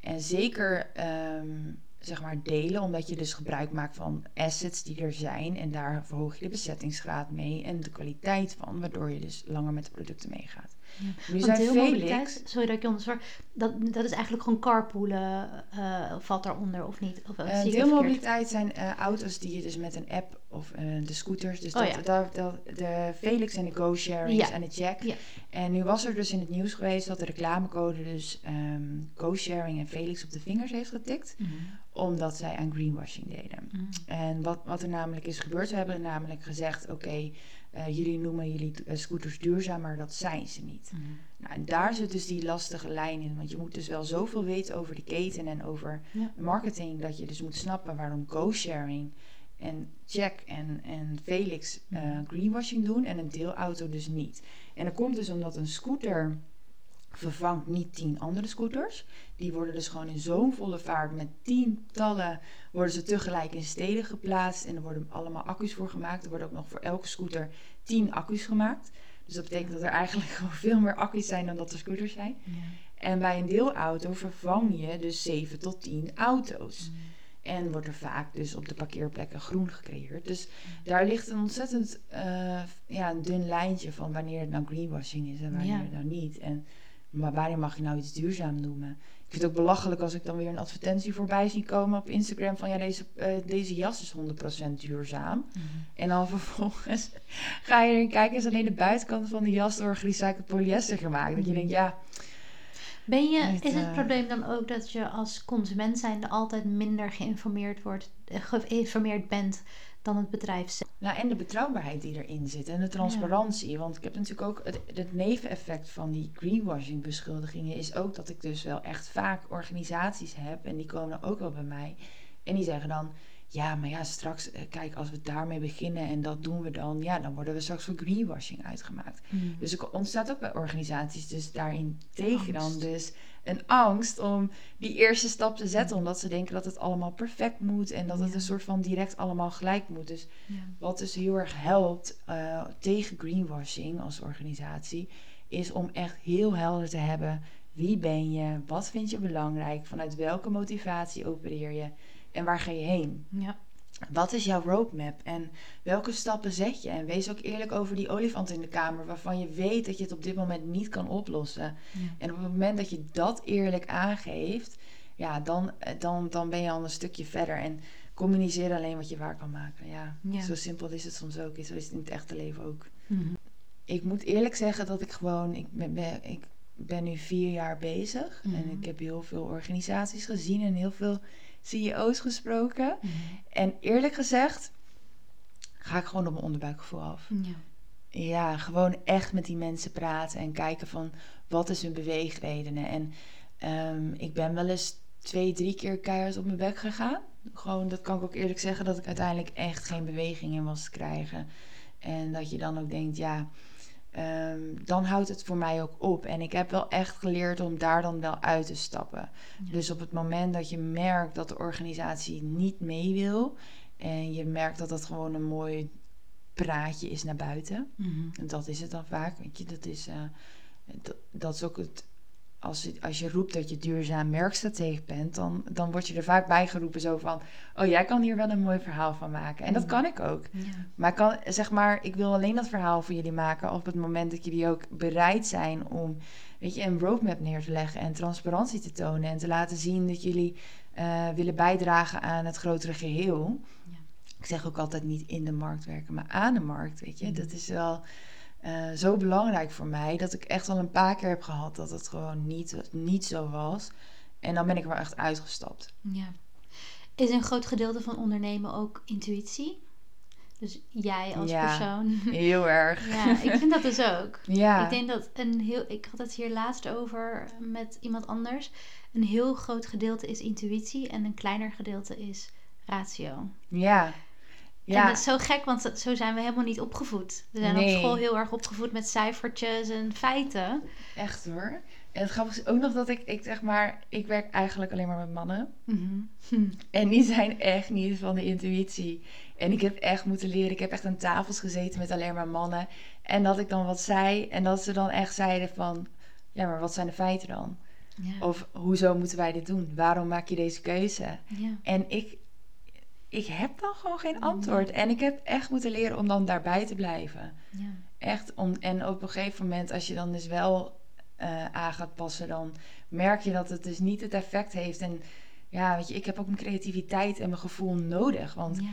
en zeker ehm, zeg maar delen, omdat je dus gebruik maakt van assets die er zijn. En daar verhoog je de bezettingsgraad mee en de kwaliteit van, waardoor je dus langer met de producten meegaat. Nu Want zijn Felix... sorry dat ik je onderzoek, dat, dat is eigenlijk gewoon carpoolen, eh, valt daaronder of niet? Of, eh, het verkeerd? deelmobiliteit zijn eh, auto's die je dus met een app of eh, de scooters, dus Oh, dat, ja. dat, dat- de Felix en de GoSharings Ja. en de Jack. Ja. En nu was er dus in het nieuws geweest dat de reclamecode dus ehm GoSharing en Felix op de vingers heeft getikt. Mhm. omdat zij aan greenwashing deden. Mhm. En wat, wat er namelijk is gebeurd, ze hebben namelijk gezegd: oké, eh, jullie noemen jullie eh, scooters duurzaam, maar dat zijn ze niet. Mhm. Nou, en daar zit dus die lastige lijn in, want je moet dus wel zoveel weten over de keten en over Ja. marketing, dat je dus moet snappen waarom co-sharing en Check en, en Felix eh, Mhm. greenwashing doen en een deelauto dus niet. En dat komt dus omdat een scooter vervangt niet tien andere scooters. Die worden dus gewoon in zo'n volle vaart met tientallen worden ze tegelijk in steden geplaatst. En er worden allemaal accu's voor gemaakt. Er worden ook nog voor elke scooter tien accu's gemaakt. Dus dat betekent dat er eigenlijk gewoon veel meer accu's zijn dan dat er scooters zijn. Ja. En bij een deelauto vervang je dus 7 tot 10 auto's. Mhm. En wordt er vaak dus op de parkeerplekken groen gecreëerd. Dus daar ligt een ontzettend eh, ja, een dun lijntje van wanneer het nou greenwashing is en wanneer Ja. het nou niet. En, maar wanneer mag je nou iets duurzaam noemen? Ik vind het ook belachelijk als ik dan weer een advertentie voorbij zie komen op Instagram van ja, deze, eh, deze jas is 100% duurzaam. Mhm. En dan vervolgens ga je erin kijken, is alleen de buitenkant van de jas door gerecycled polyester gemaakt. Dat je denkt, ja, Ben je, is het eh, probleem dan ook dat je als consument zijnde altijd minder geïnformeerd, wordt, eh, geïnformeerd bent dan het bedrijf zelf? Nou, en de betrouwbaarheid die erin zit en de transparantie. Want ik heb natuurlijk ook het, het neveneffect van die greenwashing beschuldigingen is ook dat ik dus wel echt vaak organisaties heb en die komen ook wel bij mij en die zeggen dan ja, maar ja, straks, eh, kijk, als we daarmee beginnen en dat doen we dan, ja, dan worden we straks voor greenwashing uitgemaakt. Dus er ontstaat ook bij organisaties dus daarin tegen dan dus een angst om die eerste stap te zetten, omdat ze denken dat het allemaal perfect moet en dat het Ja. een soort van direct allemaal gelijk moet. Dus Ja. wat dus heel erg helpt eh, tegen greenwashing als organisatie, is om echt heel helder te hebben wie ben je, wat vind je belangrijk, vanuit welke motivatie opereer je en waar ga je heen. Ja. Wat is jouw roadmap en welke stappen zet je? En wees ook eerlijk over die olifant in de kamer waarvan je weet dat je het op dit moment niet kan oplossen. Ja. En op het moment dat je dat eerlijk aangeeft, ja, dan, eh, dan, dan ben je al een stukje verder. En communiceer alleen wat je waar kan maken. Ja, Ja. zo simpel is het soms ook. Zo is het in het echte leven ook. Mhm. Ik moet eerlijk zeggen dat ik gewoon, ik ben, ben- ik ben nu vier jaar bezig. En Mhm. ik heb heel veel organisaties gezien en heel veel CEO's gesproken. Mhm. En eerlijk gezegd, ga ik gewoon op mijn onderbuikgevoel af. Ja. ja, gewoon echt met die mensen praten en kijken van wat is hun beweegredenen. En ehm, ik ben wel eens twee, drie keer keihard op mijn bek gegaan. Gewoon, dat kan ik ook eerlijk zeggen, dat ik uiteindelijk echt geen beweging in was te krijgen. En dat je dan ook denkt, ja, ehm, dan houdt het voor mij ook op. En ik heb wel echt geleerd om daar dan wel uit te stappen. Dus op het moment dat je merkt dat de organisatie niet mee wil. En je merkt dat dat gewoon een mooi praatje is naar buiten. Mhm. En dat is het dan vaak. Weet je, dat is, uh, dat, dat is ook het als, als je roept dat je duurzaam merkstratege bent, dan, dan word je er vaak bij geroepen zo van, oh jij kan hier wel een mooi verhaal van maken. En dat kan ik ook. Ja. Maar kan, zeg maar, ik wil alleen dat verhaal voor jullie maken op het moment dat jullie ook bereid zijn om, weet je, een roadmap neer te leggen en transparantie te tonen en te laten zien dat jullie uh, willen bijdragen aan het grotere geheel. Ja. Ik zeg ook altijd niet in de markt werken, maar aan de markt, weet je. Dat is wel uh, zo belangrijk voor mij dat ik echt al een paar keer heb gehad dat het gewoon niet, niet zo was. En dan ben ik er wel echt uitgestapt. Ja. Is een groot gedeelte van ondernemen ook intuïtie? Dus jij als ja, persoon. Heel erg. Ja, ik vind dat dus ook. Ja. Ik denk dat een heel. Ik had het hier laatst over met iemand anders. Een heel groot gedeelte is intuïtie en een kleiner gedeelte is ratio. Ja. Ja. En dat is zo gek, want zo zijn we helemaal niet opgevoed. We zijn Nee. op school heel erg opgevoed met cijfertjes en feiten. Echt hoor. En het grappige is ook nog dat ik, ik zeg maar, ik werk eigenlijk alleen maar met mannen. En die zijn echt niet van de intuïtie. En ik heb echt moeten leren. Ik heb echt aan tafels gezeten met alleen maar mannen. En dat ik dan wat zei. En dat ze dan echt zeiden van... Ja, maar wat zijn de feiten dan? Ja. Of hoezo moeten wij dit doen? Waarom maak je deze keuze? ja. En ik, ik heb dan gewoon geen antwoord. En ik heb echt moeten leren om dan daarbij te blijven. ja. Echt om, en op een gegeven moment, als je dan dus wel eh, aan gaat passen, dan merk je dat het dus niet het effect heeft. En ja, weet je, ik heb ook mijn creativiteit en mijn gevoel nodig. Want ja.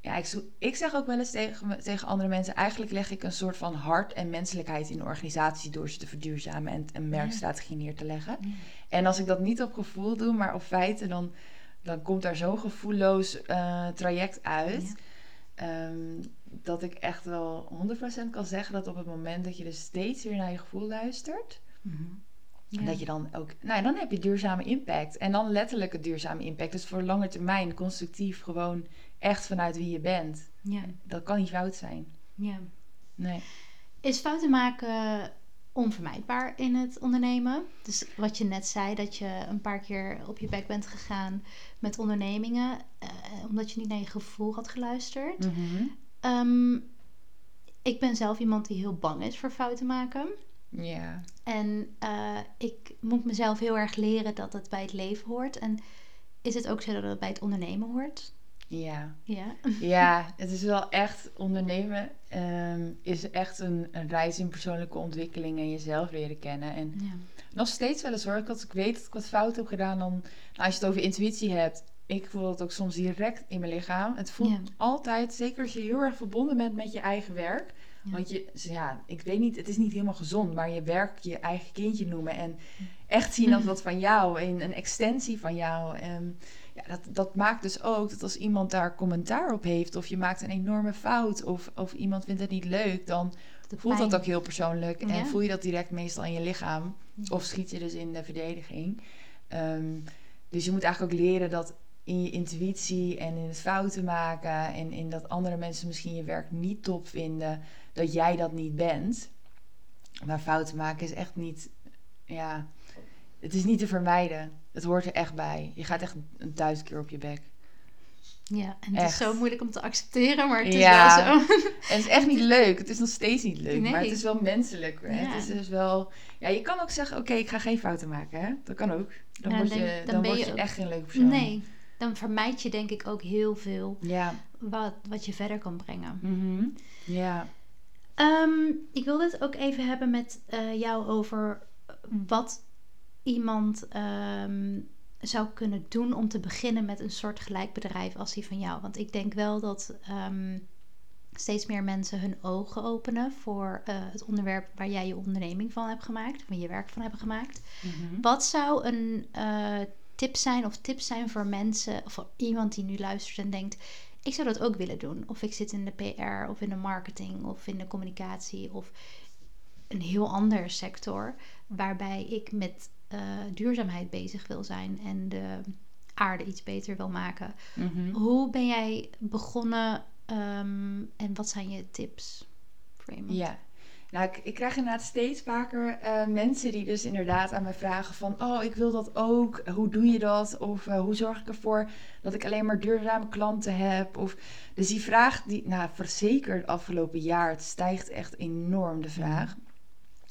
ja, ik, zo- ik zeg ook wel eens tegen, tegen andere mensen, eigenlijk leg ik een soort van hart en menselijkheid in de organisatie door ze te verduurzamen en een merkstrategie neer te leggen. Ja. En als ik dat niet op gevoel doe, maar op feiten, dan, dan komt daar zo'n gevoelloos eh, traject uit. Ja. Ehm, dat ik echt wel 100% kan zeggen dat op het moment dat je dus steeds weer naar je gevoel luistert, Mhm. Ja. dat je dan ook, nou ja, dan heb je duurzame impact. En dan letterlijk het duurzame impact. Dus voor lange termijn, constructief, gewoon echt vanuit wie je bent. Ja. Dat kan niet fout zijn. ja. Nee. Is fouten maken onvermijdbaar in het ondernemen? Dus wat je net zei, dat je een paar keer op je bek bent gegaan met ondernemingen, eh, omdat je niet naar je gevoel had geluisterd. Mhm. Ehm, ik ben zelf iemand die heel bang is voor fouten maken. Ja. En eh, ik moet mezelf heel erg leren dat het bij het leven hoort. En is het ook zo dat het bij het ondernemen hoort? Ja. Ja. Ja, het is wel echt ondernemen ehm, is echt een, een reis in persoonlijke ontwikkeling en jezelf leren kennen. En ja. nog steeds wel eens hoor. Als ik weet dat ik wat fout heb gedaan, dan nou, als je het over intuïtie hebt, ik voel het ook soms direct in mijn lichaam. Het voelt Ja. altijd, zeker als je heel erg verbonden bent met je eigen werk. Ja. Want je, ja, ik weet niet, het is niet helemaal gezond, maar je werk je eigen kindje noemen en echt zien als wat van jou, een, een extensie van jou. En ja, dat, dat maakt dus ook dat als iemand daar commentaar op heeft, of je maakt een enorme fout, of, of iemand vindt het niet leuk, dan voelt dat ook heel persoonlijk. En voel je dat direct meestal in je lichaam. Of schiet je dus in de verdediging. Ehm, dus je moet eigenlijk ook leren dat in je intuïtie en in het fouten maken en in dat andere mensen misschien je werk niet top vinden, dat jij dat niet bent. Maar fouten maken is echt niet, ja, het is niet te vermijden. Het hoort er echt bij. Je gaat echt een duizend keer op je bek. Ja, en het Echt. is zo moeilijk om te accepteren, maar het is Ja. wel zo. En het is echt niet leuk. Het is nog steeds niet leuk. Nee. Maar het is wel menselijk. Hè? Ja. Het is dus wel... Ja, je kan ook zeggen, oké, ik ga geen fouten maken. Hè? Dat kan ook. Dan Ja, word je, dan dan ben word je ook- echt geen leuke persoon. Nee, dan vermijd je denk ik ook heel veel Ja. wat, wat je verder kan brengen. Mhm. Ja. Ehm, ik wil het ook even hebben met eh, jou over wat iemand ehm, zou kunnen doen om te beginnen met een soort gelijk bedrijf als die van jou. Want ik denk wel dat ehm, steeds meer mensen hun ogen openen voor eh, het onderwerp waar jij je onderneming van hebt gemaakt, van je werk van hebben gemaakt. Mhm. Wat zou een eh, tip zijn of tips zijn voor mensen of voor iemand die nu luistert en denkt: ik zou dat ook willen doen. Of ik zit in de PR of in de marketing of in de communicatie of een heel ander sector waarbij ik met uh, duurzaamheid bezig wil zijn en de aarde iets beter wil maken. Mhm. Hoe ben jij begonnen ehm, en wat zijn je tips voor iemand? Ja. Nou, ik, ik krijg inderdaad steeds vaker eh, mensen die dus inderdaad aan mij vragen van... Oh, ik wil dat ook. Hoe doe je dat? Of eh, hoe zorg ik ervoor dat ik alleen maar duurzame klanten heb? Of, dus die vraag, die, nou, zeker het afgelopen jaar, het stijgt echt enorm de vraag.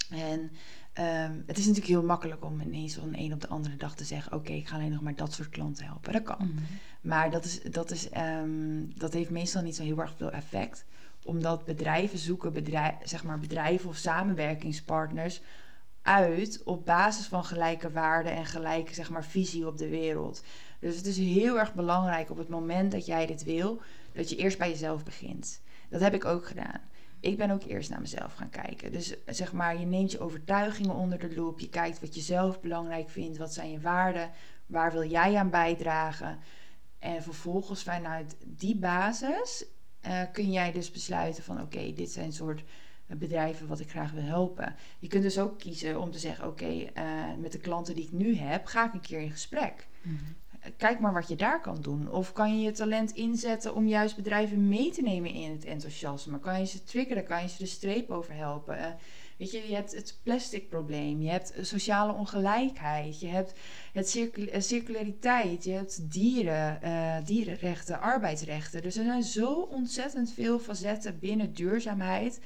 En ehm, het is natuurlijk heel makkelijk om ineens van de een op de andere dag te zeggen: Oké, ik ga alleen nog maar dat soort klanten helpen. Dat kan. Mhm. Maar dat, is, dat, is, ehm, dat heeft meestal niet zo heel erg veel effect. Omdat bedrijven zoeken bedrijf, zeg maar bedrijven of samenwerkingspartners uit op basis van gelijke waarden en gelijke zeg maar, visie op de wereld. Dus het is heel erg belangrijk op het moment dat jij dit wil, dat je eerst bij jezelf begint. Dat heb ik ook gedaan ik ben ook eerst naar mezelf gaan kijken. Dus zeg maar, je neemt je overtuigingen onder de loep. Je kijkt wat je zelf belangrijk vindt. Wat zijn je waarden? Waar wil jij aan bijdragen? En vervolgens vanuit die basis uh, kun jij dus besluiten van oké, dit zijn soort bedrijven wat ik graag wil helpen. Je kunt dus ook kiezen om te zeggen oké, uh, met de klanten die ik nu heb, ga ik een keer in gesprek. Mhm kijk maar wat je daar kan doen. Of kan je je talent inzetten om juist bedrijven mee te nemen in het enthousiasme? Kan je ze triggeren? Kan je ze de streep over helpen? Uh, weet je, je hebt het plastic probleem, je hebt sociale ongelijkheid, je hebt het circul circulariteit, je hebt dieren, uh, dierenrechten, arbeidsrechten. Dus er zijn zo ontzettend veel facetten binnen duurzaamheid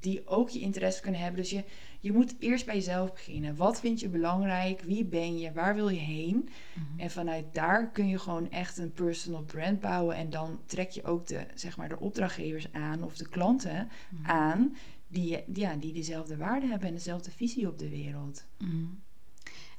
die ook je interesse kunnen hebben. Dus je, je moet eerst bij jezelf beginnen. Wat vind je belangrijk? Wie ben je? Waar wil je heen? Mhm. En vanuit daar kun je gewoon echt een personal brand bouwen. En dan trek je ook de, zeg maar, de opdrachtgevers aan of de klanten Mhm. aan die, ja, die dezelfde waarden hebben en dezelfde visie op de wereld. Mhm.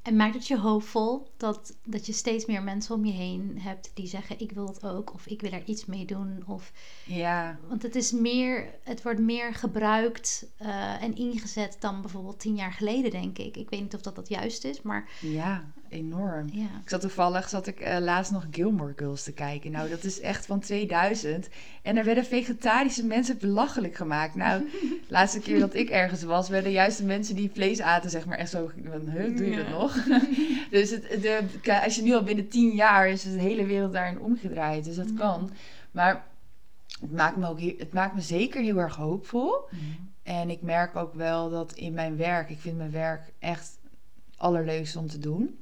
En maakt het je hoopvol dat, dat je steeds meer mensen om je heen hebt die zeggen: Ik wil het ook, of ik wil er iets mee doen. Of, Ja, want het, is meer, het wordt meer gebruikt eh, en ingezet dan bijvoorbeeld tien jaar geleden, denk ik. Ik weet niet of dat, dat juist is, maar ja, enorm. ja. Ik zat toevallig, zat ik eh, laatst nog Gilmore Girls te kijken. Nou, dat is echt van 2000. En er werden vegetarische mensen belachelijk gemaakt. Nou, de laatste keer dat ik ergens was, werden juist de mensen die vlees aten, zeg maar, echt zo van, huh, doe je dat Ja. nog? dus het, de, als je nu al binnen 10 jaar is de hele wereld daarin omgedraaid. Dus dat Mhm. kan. Maar het maakt, me ook, het maakt me zeker heel erg hoopvol. Mhm. En ik merk ook wel dat in mijn werk, ik vind mijn werk echt allerleukst om te doen.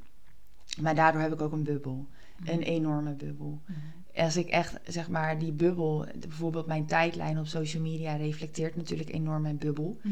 Maar daardoor heb ik ook een bubbel. Een enorme bubbel. Mhm. Als ik echt, zeg maar, die bubbel, bijvoorbeeld mijn tijdlijn op social media reflecteert natuurlijk enorm mijn bubbel. Ja.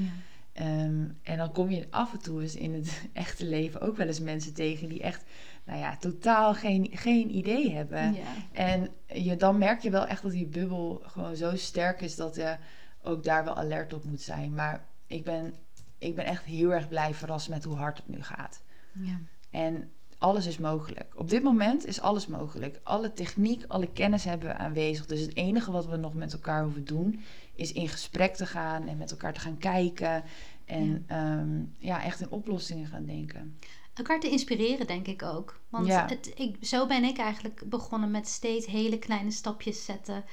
Ehm, en dan kom je af en toe eens in het echte leven ook wel eens mensen tegen die echt, nou ja, totaal geen, geen idee hebben. Ja. En je, dan merk je wel echt dat die bubbel gewoon zo sterk is dat je ook daar wel alert op moet zijn. Maar ik ben, ik ben echt heel erg blij verrast met hoe hard het nu gaat. Ja. En alles is mogelijk. Op dit moment is alles mogelijk. Alle techniek, alle kennis hebben we aanwezig. Dus het enige wat we nog met elkaar hoeven doen, is in gesprek te gaan en met elkaar te gaan kijken. En ja, ja echt in oplossingen gaan denken. Elkaar te inspireren, denk ik ook. Want Ja. het, ik, zo ben ik eigenlijk begonnen met steeds hele kleine stapjes zetten.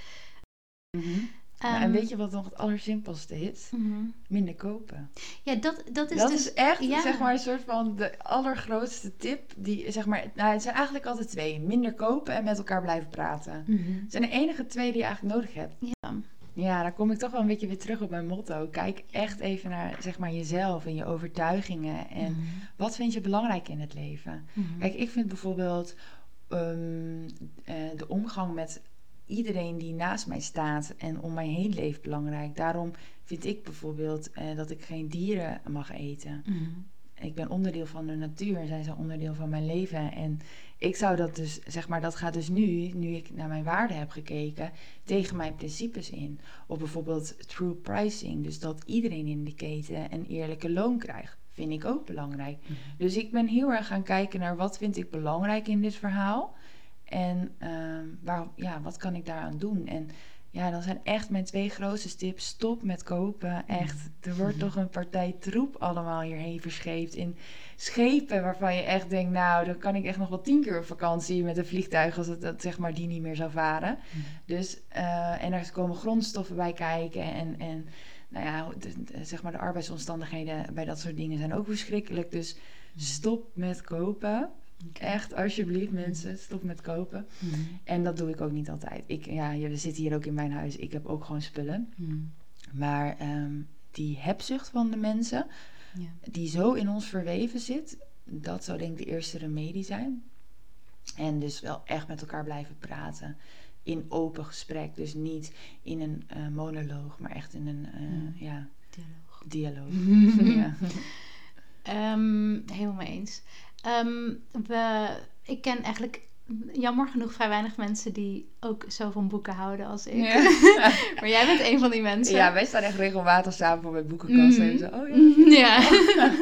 Nou, en Ehm, weet je wat nog het allersimpelste is? mhm. Minder kopen. Ja, dat, dat is dat dus... is echt ja. zeg maar een soort van de allergrootste tip. Die, zeg maar, nou, het zijn eigenlijk altijd twee. Minder kopen en met elkaar blijven praten. Mhm. Het zijn de enige twee die je eigenlijk nodig hebt. Ja. Ja, dan kom ik toch wel een beetje weer terug op mijn motto. Kijk echt even naar zeg maar, jezelf en je overtuigingen. En Mhm. wat vind je belangrijk in het leven? Mhm. Kijk, ik vind bijvoorbeeld ehm, eh, de omgang met iedereen die naast mij staat en om mij heen leeft belangrijk. Daarom vind ik bijvoorbeeld eh, dat ik geen dieren mag eten. Mhm. Ik ben onderdeel van de natuur en zij zijn onderdeel van mijn leven. En ik zou dat dus, zeg maar, dat gaat dus nu, nu ik naar mijn waarden heb gekeken, tegen mijn principes in. Of bijvoorbeeld true pricing, dus dat iedereen in de keten een eerlijke loon krijgt. Vind ik ook belangrijk. Mhm. Dus ik ben heel erg gaan kijken naar wat vind ik belangrijk in dit verhaal. En ehm, waar, ja, wat kan ik daaraan doen? En ja, dan zijn echt mijn twee grootste tips. Stop met kopen. Echt. Er wordt toch een partij troep allemaal hierheen verscheept. In schepen waarvan je echt denkt, nou, dan kan ik echt nog wel tien keer op vakantie met een vliegtuig als het dat, zeg maar die niet meer zou varen. Dus, eh, en er komen grondstoffen bij kijken. En, en nou ja, de, de- zeg maar de arbeidsomstandigheden bij dat soort dingen zijn ook verschrikkelijk. Dus stop met kopen. Echt, alsjeblieft mensen, stop met kopen. En dat doe ik ook niet altijd. Ik, ja, we zitten hier ook in mijn huis. Ik heb ook gewoon spullen. Maar ehm, die hebzucht van de mensen, Ja. die zo in ons verweven zit, dat zou denk ik de eerste remedie zijn. En dus wel echt met elkaar blijven praten. In open gesprek. Dus niet in een eh, monoloog, maar echt in een eh, ja, Dialoog. dialoog. ja. Ehm, helemaal mee eens. Ehm, we, ik ken eigenlijk jammer genoeg vrij weinig mensen die ook zo van boeken houden als ik. Ja. maar jij bent een van die mensen. ja, wij staan echt regelmatig samen voor mijn boekenkast. Mhm. En zo, oh ja. Ja.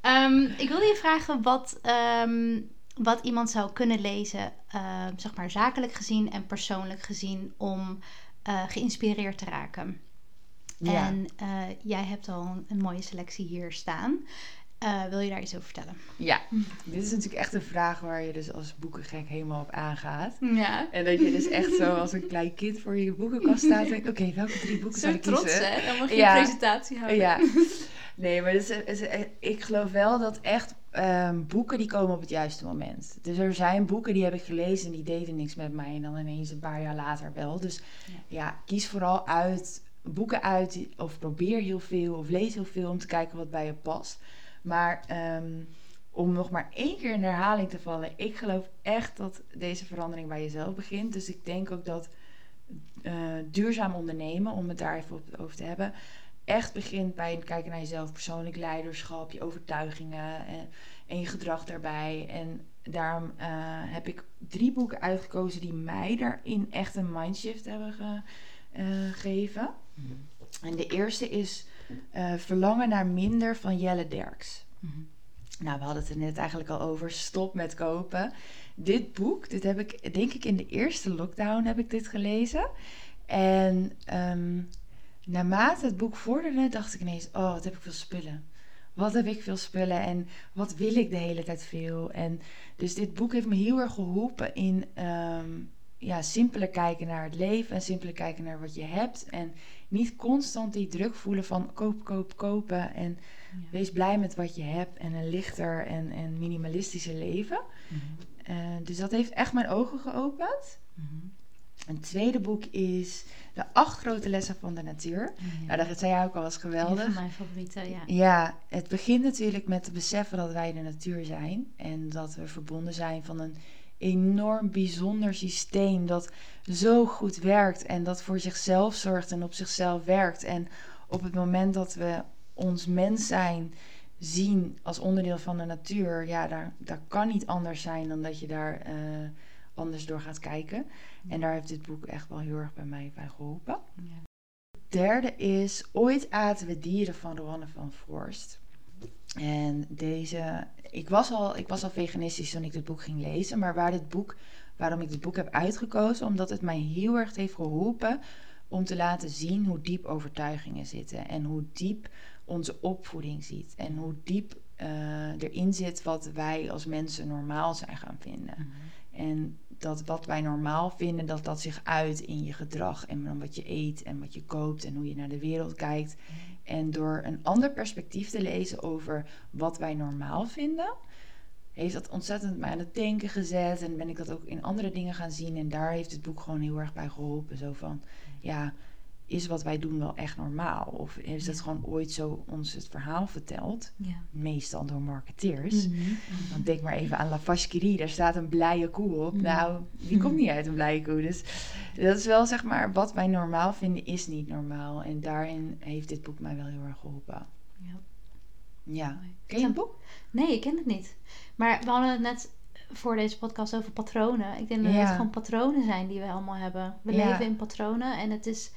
Ehm, ik wilde je vragen wat, ehm, wat iemand zou kunnen lezen, zeg maar zakelijk gezien en persoonlijk gezien, om eh, geïnspireerd te raken. Ja. En eh, jij hebt al een, een mooie selectie hier staan. Eh, wil je daar iets over vertellen? Ja, dit is natuurlijk echt een vraag waar je dus als boekengek helemaal op aangaat. Ja. En dat je dus echt zo als een klein kind voor je boekenkast staat en denkt, oké, welke drie boeken zal Zo ik trots, kiezen? hè? Dan mag je Ja. een presentatie houden. Ja. Nee, maar dus, is- is- ik geloof wel dat echt ehm, boeken die komen op het juiste moment. Dus er zijn boeken die heb ik gelezen en die deden niks met mij. En dan ineens een paar jaar later wel. Dus ja, kies vooral uit boeken uit of probeer heel veel of lees heel veel om te kijken wat bij je past. Maar ehm, om nog maar één keer in herhaling te vallen, ik geloof echt dat deze verandering bij jezelf begint. Dus ik denk ook dat eh, duurzaam ondernemen, om het daar even over te hebben, echt begint bij het kijken naar jezelf, persoonlijk leiderschap, je overtuigingen en, en je gedrag daarbij. En daarom eh, heb ik drie boeken uitgekozen die mij daarin echt een mindshift hebben ge- eh, gegeven. En de eerste is eh, Verlangen naar minder van Jelle Derks. Mhm. Nou, we hadden het er net eigenlijk al over. Stop met kopen. Dit boek, dit heb ik denk ik in de eerste lockdown heb ik dit gelezen. En ehm, naarmate het boek vorderde, dacht ik ineens: oh, wat heb ik veel spullen. Wat heb ik veel spullen en wat wil ik de hele tijd veel. En dus dit boek heeft me heel erg geholpen in ehm, ja, simpeler kijken naar het leven en simpeler kijken naar wat je hebt. En niet constant die druk voelen van koop, koop, kopen. En wees blij met wat je hebt en een lichter en, en minimalistischer leven. Eh, dus dat heeft echt mijn ogen geopend. Een tweede boek is De acht grote lessen van de natuur. Nou, dat zei jij ook al, was Een geweldig. van mijn favorieten, ja. Ja, het begint natuurlijk met te beseffen dat wij de natuur zijn. En dat we verbonden zijn van een enorm bijzonder systeem dat zo goed werkt. En dat voor zichzelf zorgt en op zichzelf werkt. En op het moment dat we ons mens zijn zien als onderdeel van de natuur, ja, daar, daar kan niet anders zijn dan dat je daar eh, anders door gaat kijken. En daar heeft dit boek echt wel heel erg bij mij bij geholpen. Ja. Derde is Ooit aten we dieren van Roanne van Voorst. En deze, ik was, al, ik was al veganistisch toen ik dit boek ging lezen, maar waar dit boek, waarom ik dit boek heb uitgekozen, omdat het mij heel erg heeft geholpen om te laten zien hoe diep overtuigingen zitten en hoe diep onze opvoeding zit en hoe diep eh, erin zit wat wij als mensen normaal zijn gaan vinden. En dat wat wij normaal vinden, dat dat zich uit in je gedrag en dan wat je eet en wat je koopt en hoe je naar de wereld kijkt. En door een ander perspectief te lezen over wat wij normaal vinden, heeft dat ontzettend mij aan het denken gezet. En ben ik dat ook in andere dingen gaan zien. En daar heeft het boek gewoon heel erg bij geholpen. Zo van, ja, is wat wij doen wel echt normaal? Of heeft het gewoon ooit zo ons het verhaal verteld? Ja. Meestal door marketeers. Mhm. Dan denk maar even aan La Vache qui rit, daar staat een blije koe op. Mhm. Nou, die komt niet uit een blije koe. Dus dat is wel zeg maar, wat wij normaal vinden is niet normaal. En daarin heeft dit boek mij wel heel erg geholpen. Ja. Ja. Ken je het boek? Nee, ik ken het niet. Maar we hadden het net voor deze podcast over patronen. Ik denk dat het gewoon patronen zijn die we allemaal hebben. We leven in patronen en het is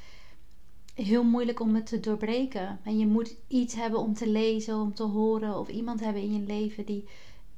heel moeilijk om het te doorbreken. En je moet iets hebben om te lezen, om te horen. Of iemand hebben in je leven die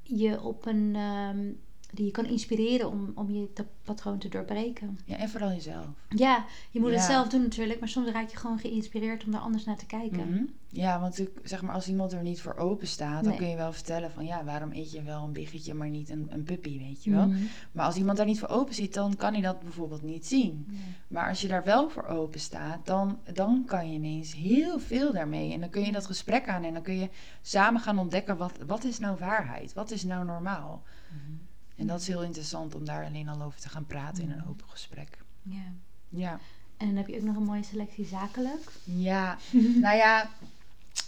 je op een, ehm, die je kan inspireren om, om je dat patroon te doorbreken. Ja, en vooral jezelf. Ja, je moet het zelf doen natuurlijk, maar soms raak je gewoon geïnspireerd om daar anders naar te kijken. Mhm. Ja, want ik, zeg maar, als iemand er niet voor open staat, dan Nee. kun je wel vertellen van ja, waarom eet je wel een biggetje, maar niet een, een puppy, weet je wel. Mhm. Maar als iemand daar niet voor open zit, dan kan hij dat bijvoorbeeld niet zien. Nee. Maar als je daar wel voor open staat, dan, dan kan je ineens heel veel daarmee. En dan kun je dat gesprek aan en dan kun je samen gaan ontdekken wat, wat is nou waarheid? Wat is nou normaal? Mhm. En dat is heel interessant om daar alleen al over te gaan praten in een Mhm. open gesprek. Ja. Ja. En dan heb je ook nog een mooie selectie zakelijk. Ja, nou ja,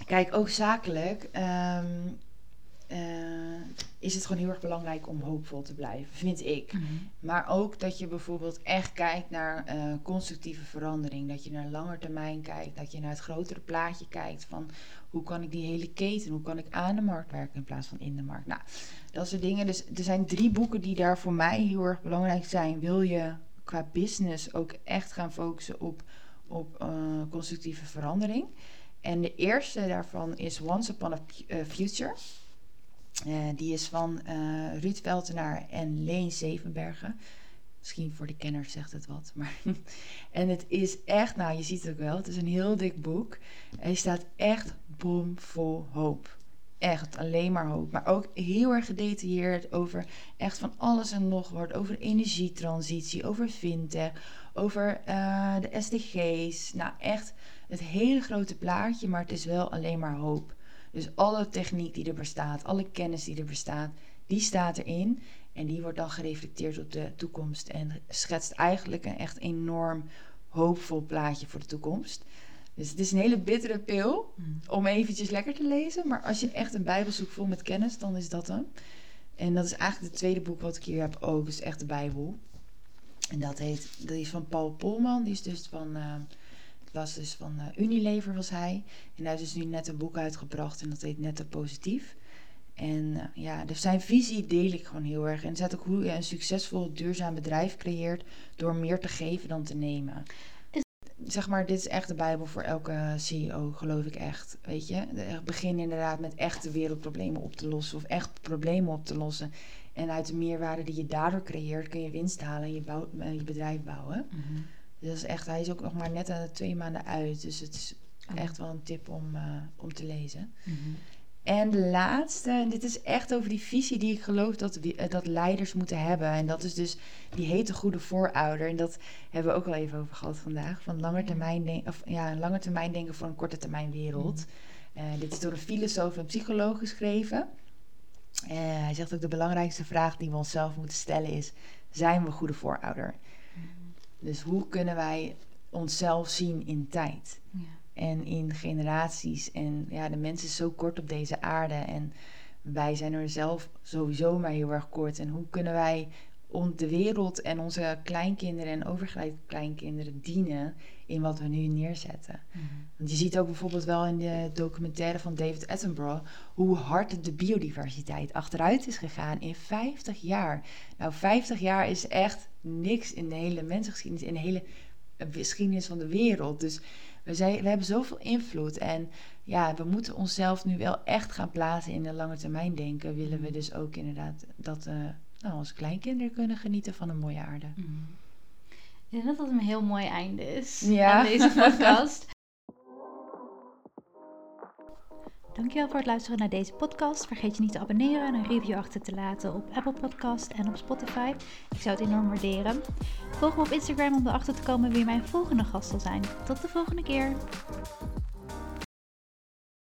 kijk, ook zakelijk ehm, eh, is het gewoon heel erg belangrijk om hoopvol te blijven, vind ik. Maar ook dat je bijvoorbeeld echt kijkt naar eh, constructieve verandering. Dat je naar langer termijn kijkt. Dat je naar het grotere plaatje kijkt van hoe kan ik die hele keten, hoe kan ik aan de markt werken in plaats van in de markt. Nou, dat soort dingen. Dus er zijn drie boeken die daar voor mij heel erg belangrijk zijn. Wil je qua business ook echt gaan focussen op, op eh, constructieve verandering. En de eerste daarvan is Once Upon a eh, Future. Eh, die is van Ruud Veltenaar en Leen Zevenbergen. Misschien voor de kenners zegt het wat. Maar en het is echt, nou je ziet het ook wel, het is een heel dik boek. Hij staat echt bomvol hoop. Echt alleen maar hoop. Maar ook heel erg gedetailleerd over echt van alles en nog wat. Over energietransitie, over fintech, over eh, de SDG's. Nou echt het hele grote plaatje, maar het is wel alleen maar hoop. Dus alle techniek die er bestaat, alle kennis die er bestaat, die staat erin. En die wordt dan gereflecteerd op de toekomst. En schetst eigenlijk een echt enorm hoopvol plaatje voor de toekomst. Dus het is een hele bittere pil om eventjes lekker te lezen. Maar als je echt een bijbel zoekt vol met kennis, dan is dat hem. En dat is eigenlijk het tweede boek wat ik hier heb ook. is echt de Bijbel. En dat heet, dat is van Paul Polman. Die is dus van, eh, was dus van eh, Unilever was hij. En hij heeft dus nu net een boek uitgebracht en dat heet Netto Positief. En eh, ja, dus zijn visie deel ik gewoon heel erg. En zet ook hoe je een succesvol, duurzaam bedrijf creëert door meer te geven dan te nemen. Is- Zeg maar, dit is echt de Bijbel voor elke CEO, geloof ik echt. Weet je, De- begin inderdaad met echte wereldproblemen op te lossen of echt problemen op te lossen. En uit de meerwaarde die je daardoor creëert, kun je winst halen en je, bouw, eh, je bedrijf bouwen. Dus dat is echt, hij is ook nog maar net aan de twee maanden uit. Dus het is Oh. echt wel een tip om, eh, om te lezen. En de laatste, en dit is echt over die visie die ik geloof dat, eh, dat leiders moeten hebben. En dat is dus die hete goede voorouder. En dat hebben we ook al even over gehad vandaag. Van lange termijn, denk, of, ja, lange termijn denken voor een korte termijn wereld. Eh, dit is door een filosoof en psycholoog geschreven. Eh, hij zegt ook de belangrijkste vraag die we onszelf moeten stellen is: zijn we goede voorouder? Dus hoe kunnen wij onszelf zien in tijd? Ja. En in generaties. En ja, de mens is zo kort op deze aarde. En wij zijn er zelf sowieso maar heel erg kort. En hoe kunnen wij de wereld en onze kleinkinderen en overkleinkinderen dienen in wat we nu neerzetten? Want je ziet ook bijvoorbeeld wel in de documentaire van David Attenborough hoe hard de biodiversiteit achteruit is gegaan in 50 jaar. Nou, 50 jaar is echt niks in de hele mensengeschiedenis, in de hele eh, geschiedenis van de wereld. Dus we, zijn, we hebben zoveel invloed en ja, we moeten onszelf nu wel echt gaan plaatsen in de lange termijn denken. Willen we dus ook inderdaad dat eh, nou, onze kleinkinderen kunnen genieten van een mooie aarde. Ik denk dat dat een heel mooi einde is Ja. aan deze podcast. Dankjewel voor het luisteren naar deze podcast. Vergeet je niet te abonneren en een review achter te laten op Apple Podcast en op Spotify. Ik zou het enorm waarderen. Volg me op Instagram om erachter te komen wie mijn volgende gast zal zijn. Tot de volgende keer.